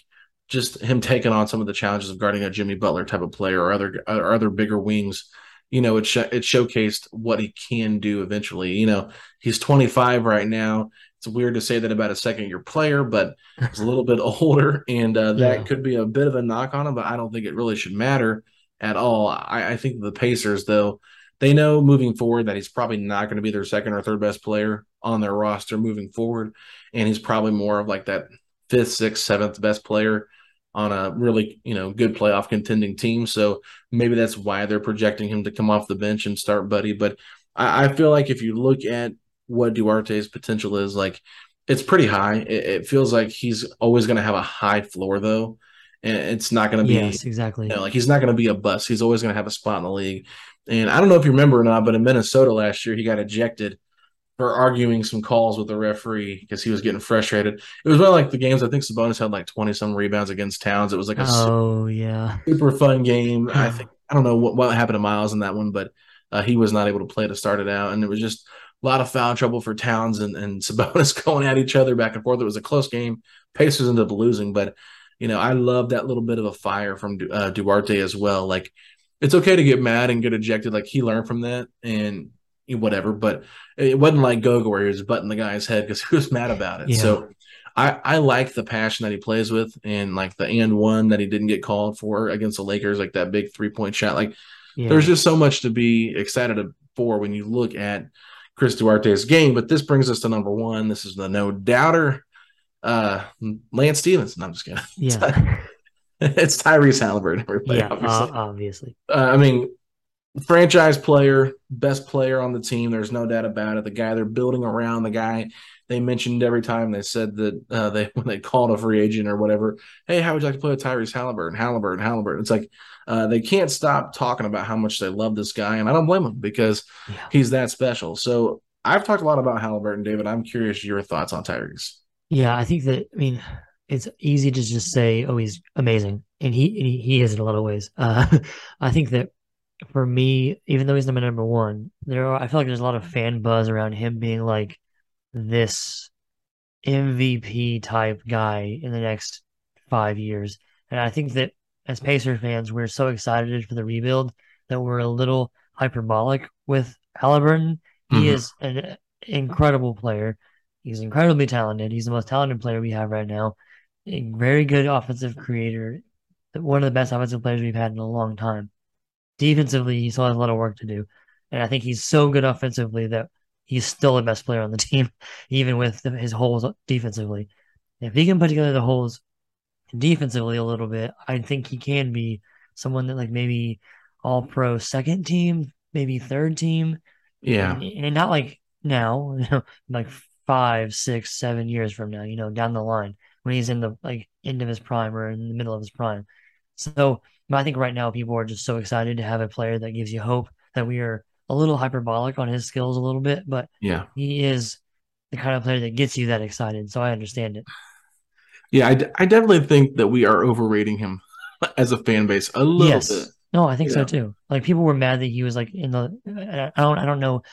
just him taking on some of the challenges of guarding a Jimmy Butler type of player or other or other bigger wings. You know, it sh- it showcased what he can do eventually. You know, he's 25 right now. It's weird to say that about a second year player, but he's a little bit (laughs) older, and uh, that yeah. could be a bit of a knock on him. But I don't think it really should matter at all. I, I think the Pacers, though, they know moving forward that he's probably not going to be their second or third best player on their roster moving forward, and he's probably more of like that fifth, sixth, seventh best player on a really you know good playoff contending team. So maybe that's why they're projecting him to come off the bench and start Buddy. But I, I feel like if you look at what Duarte's potential is, like it's pretty high. It, it feels like he's always going to have a high floor though. And it's not going to be
yes, exactly.
You know, like he's not going to be a bust. He's always going to have a spot in the league. And I don't know if you remember or not, but in Minnesota last year, he got ejected for arguing some calls with the referee because he was getting frustrated. It was one of like the games I think Sabonis had like twenty some rebounds against Towns. It was like a
oh super, yeah
super fun game. I (sighs) think I don't know what, what happened to Myles in that one, but uh, he was not able to play to start it out, and it was just a lot of foul trouble for Towns and, and (laughs) Sabonis going at each other back and forth. It was a close game. Pacers ended up losing, but you know I love that little bit of a fire from uh, Duarte as well. Like it's okay to get mad and get ejected. Like he learned from that, and whatever. But it wasn't like Goga where he was butting the guy's head because (laughs) he was mad about it. Yeah. So I, I like the passion that he plays with and like the and one that he didn't get called for against the Lakers, like that big three point shot. Like yeah. there's just so much to be excited for when you look at Chris Duarte's game. But this brings us to number one. This is the no doubter. Uh Lance Stephenson. No, I'm just kidding. (laughs)
Yeah. (laughs)
it's Tyrese Haliburton. Everybody,
yeah,
obviously.
uh, obviously.
Uh, I mean, franchise player, best player on the team. There's no doubt about it. The guy they're building around, the guy they mentioned every time they said that uh, they (laughs) when they called a free agent or whatever. Hey, how would you like to play with Tyrese Haliburton? Haliburton, Haliburton. It's like uh, they can't stop talking about how much they love this guy, and I don't blame them because
Yeah.
he's that special. So I've talked a lot about Haliburton, David. I'm curious your thoughts on Tyrese.
Yeah, I think that I mean it's easy to just say, "Oh, he's amazing," and he and he, he is in a lot of ways. Uh, (laughs) I think that for me, even though he's number number one, there are I feel like there's a lot of fan buzz around him being like this MVP type guy in the next five years, and I think that as Pacer fans, we're so excited for the rebuild that we're a little hyperbolic with Haliburton. He
Mhm.
is an incredible player. He's incredibly talented. He's the most talented player we have right now. A very good offensive creator. One of the best offensive players we've had in a long time. Defensively, he still has a lot of work to do. And I think he's so good offensively that he's still the best player on the (laughs) team, even with his holes defensively. If he can put together the holes defensively a little bit, I think he can be someone that like maybe all pro second team, maybe third team.
Yeah.
And, and not like now, you (laughs) know, like five, six, seven years from now, you know, down the line when he's in the like end of his prime or in the middle of his prime. So but I think right now people are just so excited to have a player that gives you hope that we are a little hyperbolic on his skills a little bit, but
Yeah.
he is the kind of player that gets you that excited. So I understand it.
Yeah. I, d- I definitely think that we are overrating him (laughs) as a fan base a little
Yes.
bit.
No, I think so too. Like people were mad that he was like in the. I don't. I don't know.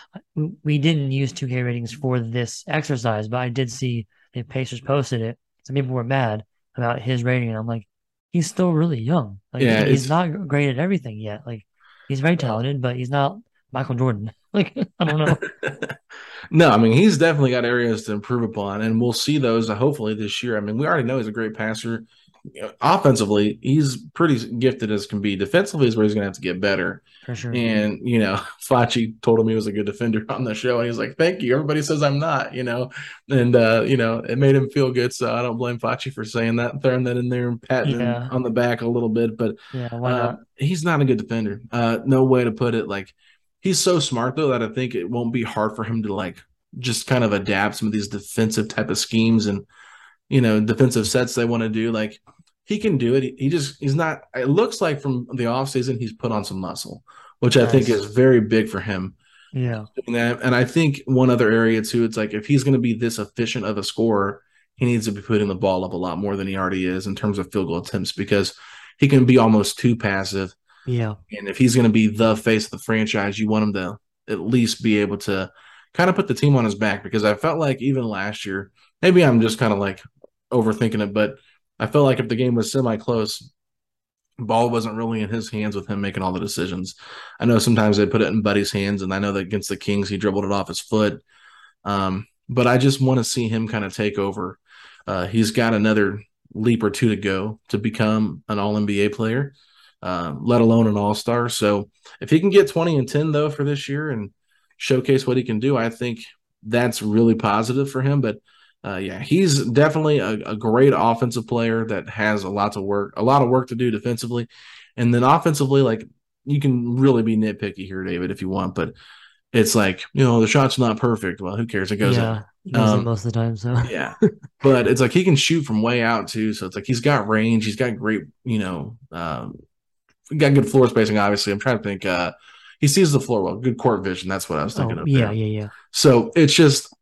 We- didn't use 2K ratings for this exercise, but I did see the Pacers posted it. Some people were mad about his rating, and I'm like, he's still really young. Like
Yeah,
he's not great at everything yet. Like he's very talented, but he's not Michael Jordan. (laughs) Like I don't know. (laughs)
no, I mean he's definitely got areas to improve upon, and we'll see those uh, hopefully this year. I mean, we already know he's a great passer. Offensively, he's pretty gifted as can be. Defensively is where he's going to have to get better.
For sure.
And you know, (laughs) Facci told him he was a good defender (laughs) on the show, and he's like, "Thank you." Everybody says I'm not, you know, and uh, you know, it made him feel good. So I don't blame Facci for saying that, throwing that in there and patting
Yeah.
him on the back a little bit. But
yeah,
uh, he's not a good defender. Uh, no way to put it. Like he's so smart though that I think it won't be hard for him to like just kind of adapt some of these defensive type of schemes and you know defensive sets they want to do. Like he can do it. He, he just he's not. It looks like from the offseason he's put on some muscle, which I think is very big for him.
Yeah.
And I think one other area too, it's like if he's going to be this efficient of a scorer, he needs to be putting the ball up a lot more than he already is in terms of field goal attempts because he can be almost too passive.
Yeah.
And if he's going to be the face of the franchise, you want him to at least be able to kind of put the team on his back because I felt like even last year, maybe I'm just kind of like overthinking it, but I felt like if the game was semi close, ball wasn't really in his hands with him making all the decisions. I know sometimes they put it in Buddy's hands, and I know that against the Kings, he dribbled it off his foot. Um, but I just want to see him kind of take over. Uh, he's got another leap or two to go to become an all NBA player, uh, let alone an all star. So if he can get 20 and 10, though, for this year and showcase what he can do, I think that's really positive for him. But uh, yeah, he's definitely a, a great offensive player that has a lot to work, a lot of work to do defensively, and then offensively, like you can really be nitpicky here, David, if you want, but it's like you know the shot's not perfect. Well, who cares? It goes
yeah. Goes in
Um,
most of the time. So.
Yeah, but it's like he can shoot from way out too. So it's like he's got range. He's got great, you know, um, got good floor spacing. Obviously, I'm trying to think. Uh, he sees the floor well. Good court vision. That's what I was thinking
oh,
of.
yeah,
there.
yeah, yeah.
So it's just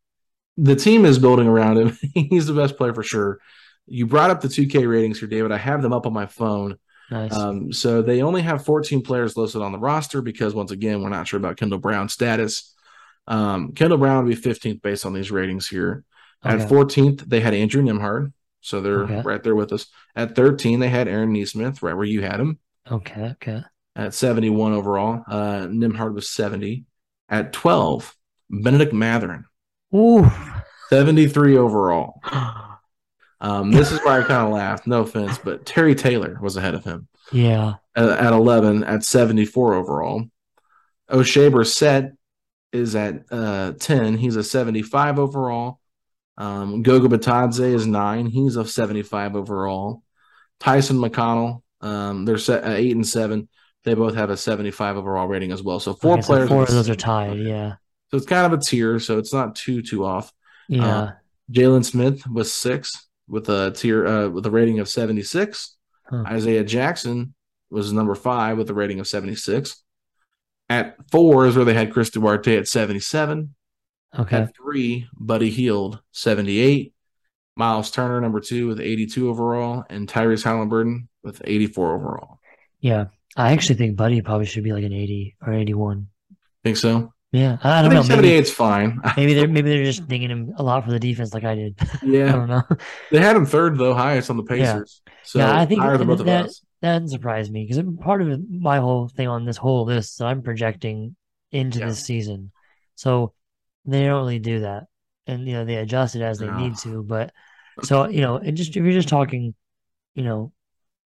the team is building around him. (laughs) He's the best player for sure. You brought up the 2K ratings here, David. I have them up on my phone.
Nice.
Um, so they only have 14 players listed on the roster because, once again, we're not sure about Kendall Brown's status. Um, Kendall Brown would be 15th based on these ratings here. At
Okay.
14th, they had Andrew Nembhard. So they're
Okay.
right there with us. At 13, they had Aaron Nesmith, right where you had him
okay, okay.
at 71 overall. Uh, Nembhard was 70. At 12, Bennedict Mathurin,
Ooh.
73 overall. Um, this is where I kind of laughed. No offense, but Terry Taylor was ahead of him
yeah.
at, at 11 at 74 overall. Oshae Brissett is at uh, 10. He's a 75 overall. Um, Goga Bitadze is 9. He's a 75 overall. Tyson McConnell, um, they're set at eight and seven. They both have a 75 overall rating as well. So four
Okay, so
players.
four of those are tied. Yeah.
So it's kind of a tier. So it's not too too off.
Yeah.
Uh, Jalen Smith was six with a tier uh, with a rating of 76.
Huh.
Isaiah Jackson was number five with a rating of 76. At four is where they had Chris Duarte at 77.
okay.
At three, Buddy Hield, 78. Myles Turner, number two, with 82 overall, and Tyrese Haliburton with 84 overall.
Yeah. I actually think Buddy probably should be like an 80 or 81.
Think so?
Yeah. I, don't know. Maybe,
78's fine. (laughs)
maybe they're maybe they're just dinging him a lot for the defense like I did. (laughs)
Yeah, I
don't know.
They had him third, though, highest on the Pacers. So
Yeah, I think
higher than both of
that-
us.
That doesn't surprise me because part of my whole thing on this whole list that I'm projecting into
Yeah.
this season. So they don't really do that. And you know, they adjust it as they
No.
need to. But so, you know, and just if you're just talking, you know,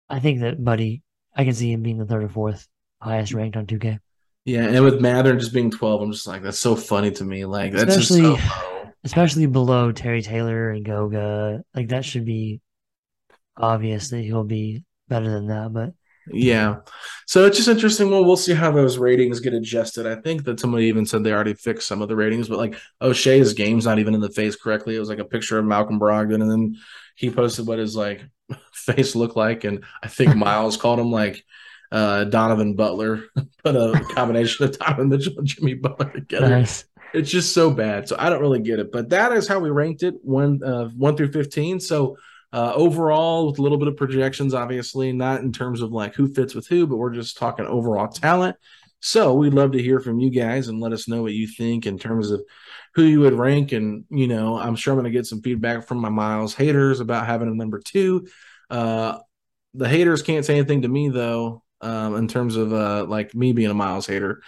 I think that Buddy, I can see him being the third or fourth highest ranked on 2K.
Yeah, and with Mather just being 12, I'm just like, that's so funny to me. Like, that's
Especially-
just so. (laughs)
Especially below Terry Taylor and Goga. Like that should be obvious that he'll be better than that. But
Yeah. So it's just interesting. Well, we'll see how those ratings get adjusted. I think that somebody even said they already fixed some of the ratings, but like Oshae's game's not even in the face correctly. It was like a picture of Malcolm Brogdon, and then he posted what his like (laughs) face looked like. And I think (laughs) Myles called him like uh Donovan Butler, (laughs) put a (laughs) combination of Donovan Mitchell and Jimmy Butler together.
nice.
It's just so bad. So I don't really get it. But that is how we ranked it one uh, one through fifteen. So uh, overall, with a little bit of projections, obviously, not in terms of like who fits with who, but we're just talking overall talent. So we'd love to hear from you guys and let us know what you think in terms of who you would rank. And you know, I'm sure I'm going to get some feedback from my Myles haters about having a number two. Uh, the haters can't say anything to me though, um, in terms of uh, like me being a Myles hater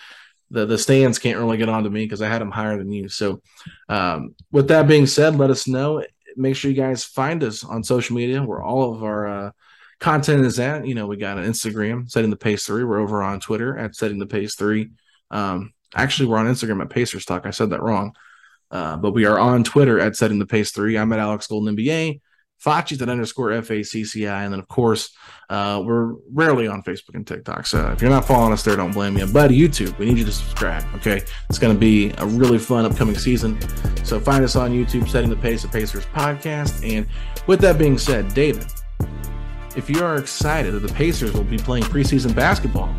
the the stands can't really get on to me because I had them higher than you. So, um, with that being said, let us know. Make sure you guys find us on social media where all of our uh, content is at. You know, we got an Instagram, setting the pace three. We're over on Twitter at setting the pace three. Um, actually, we're on Instagram at Pacers Talk. I said that wrong, uh, but we are on Twitter at setting the pace three. I'm at Alex Golden NBA. Fachi's at underscore FACCI. And then, of course, uh, we're rarely on Facebook and TikTok. So if you're not following us there, don't blame me. But YouTube, we need you to subscribe. Okay. It's going to be a really fun upcoming season. So find us on YouTube, Setting the Pace, of Pacers podcast. And with that being said, David, if you are excited that the Pacers will be playing preseason basketball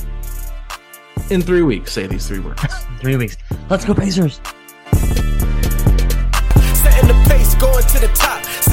in three weeks, say these three words. (laughs)
Three weeks. Let's go Pacers.
Setting the pace, going to the top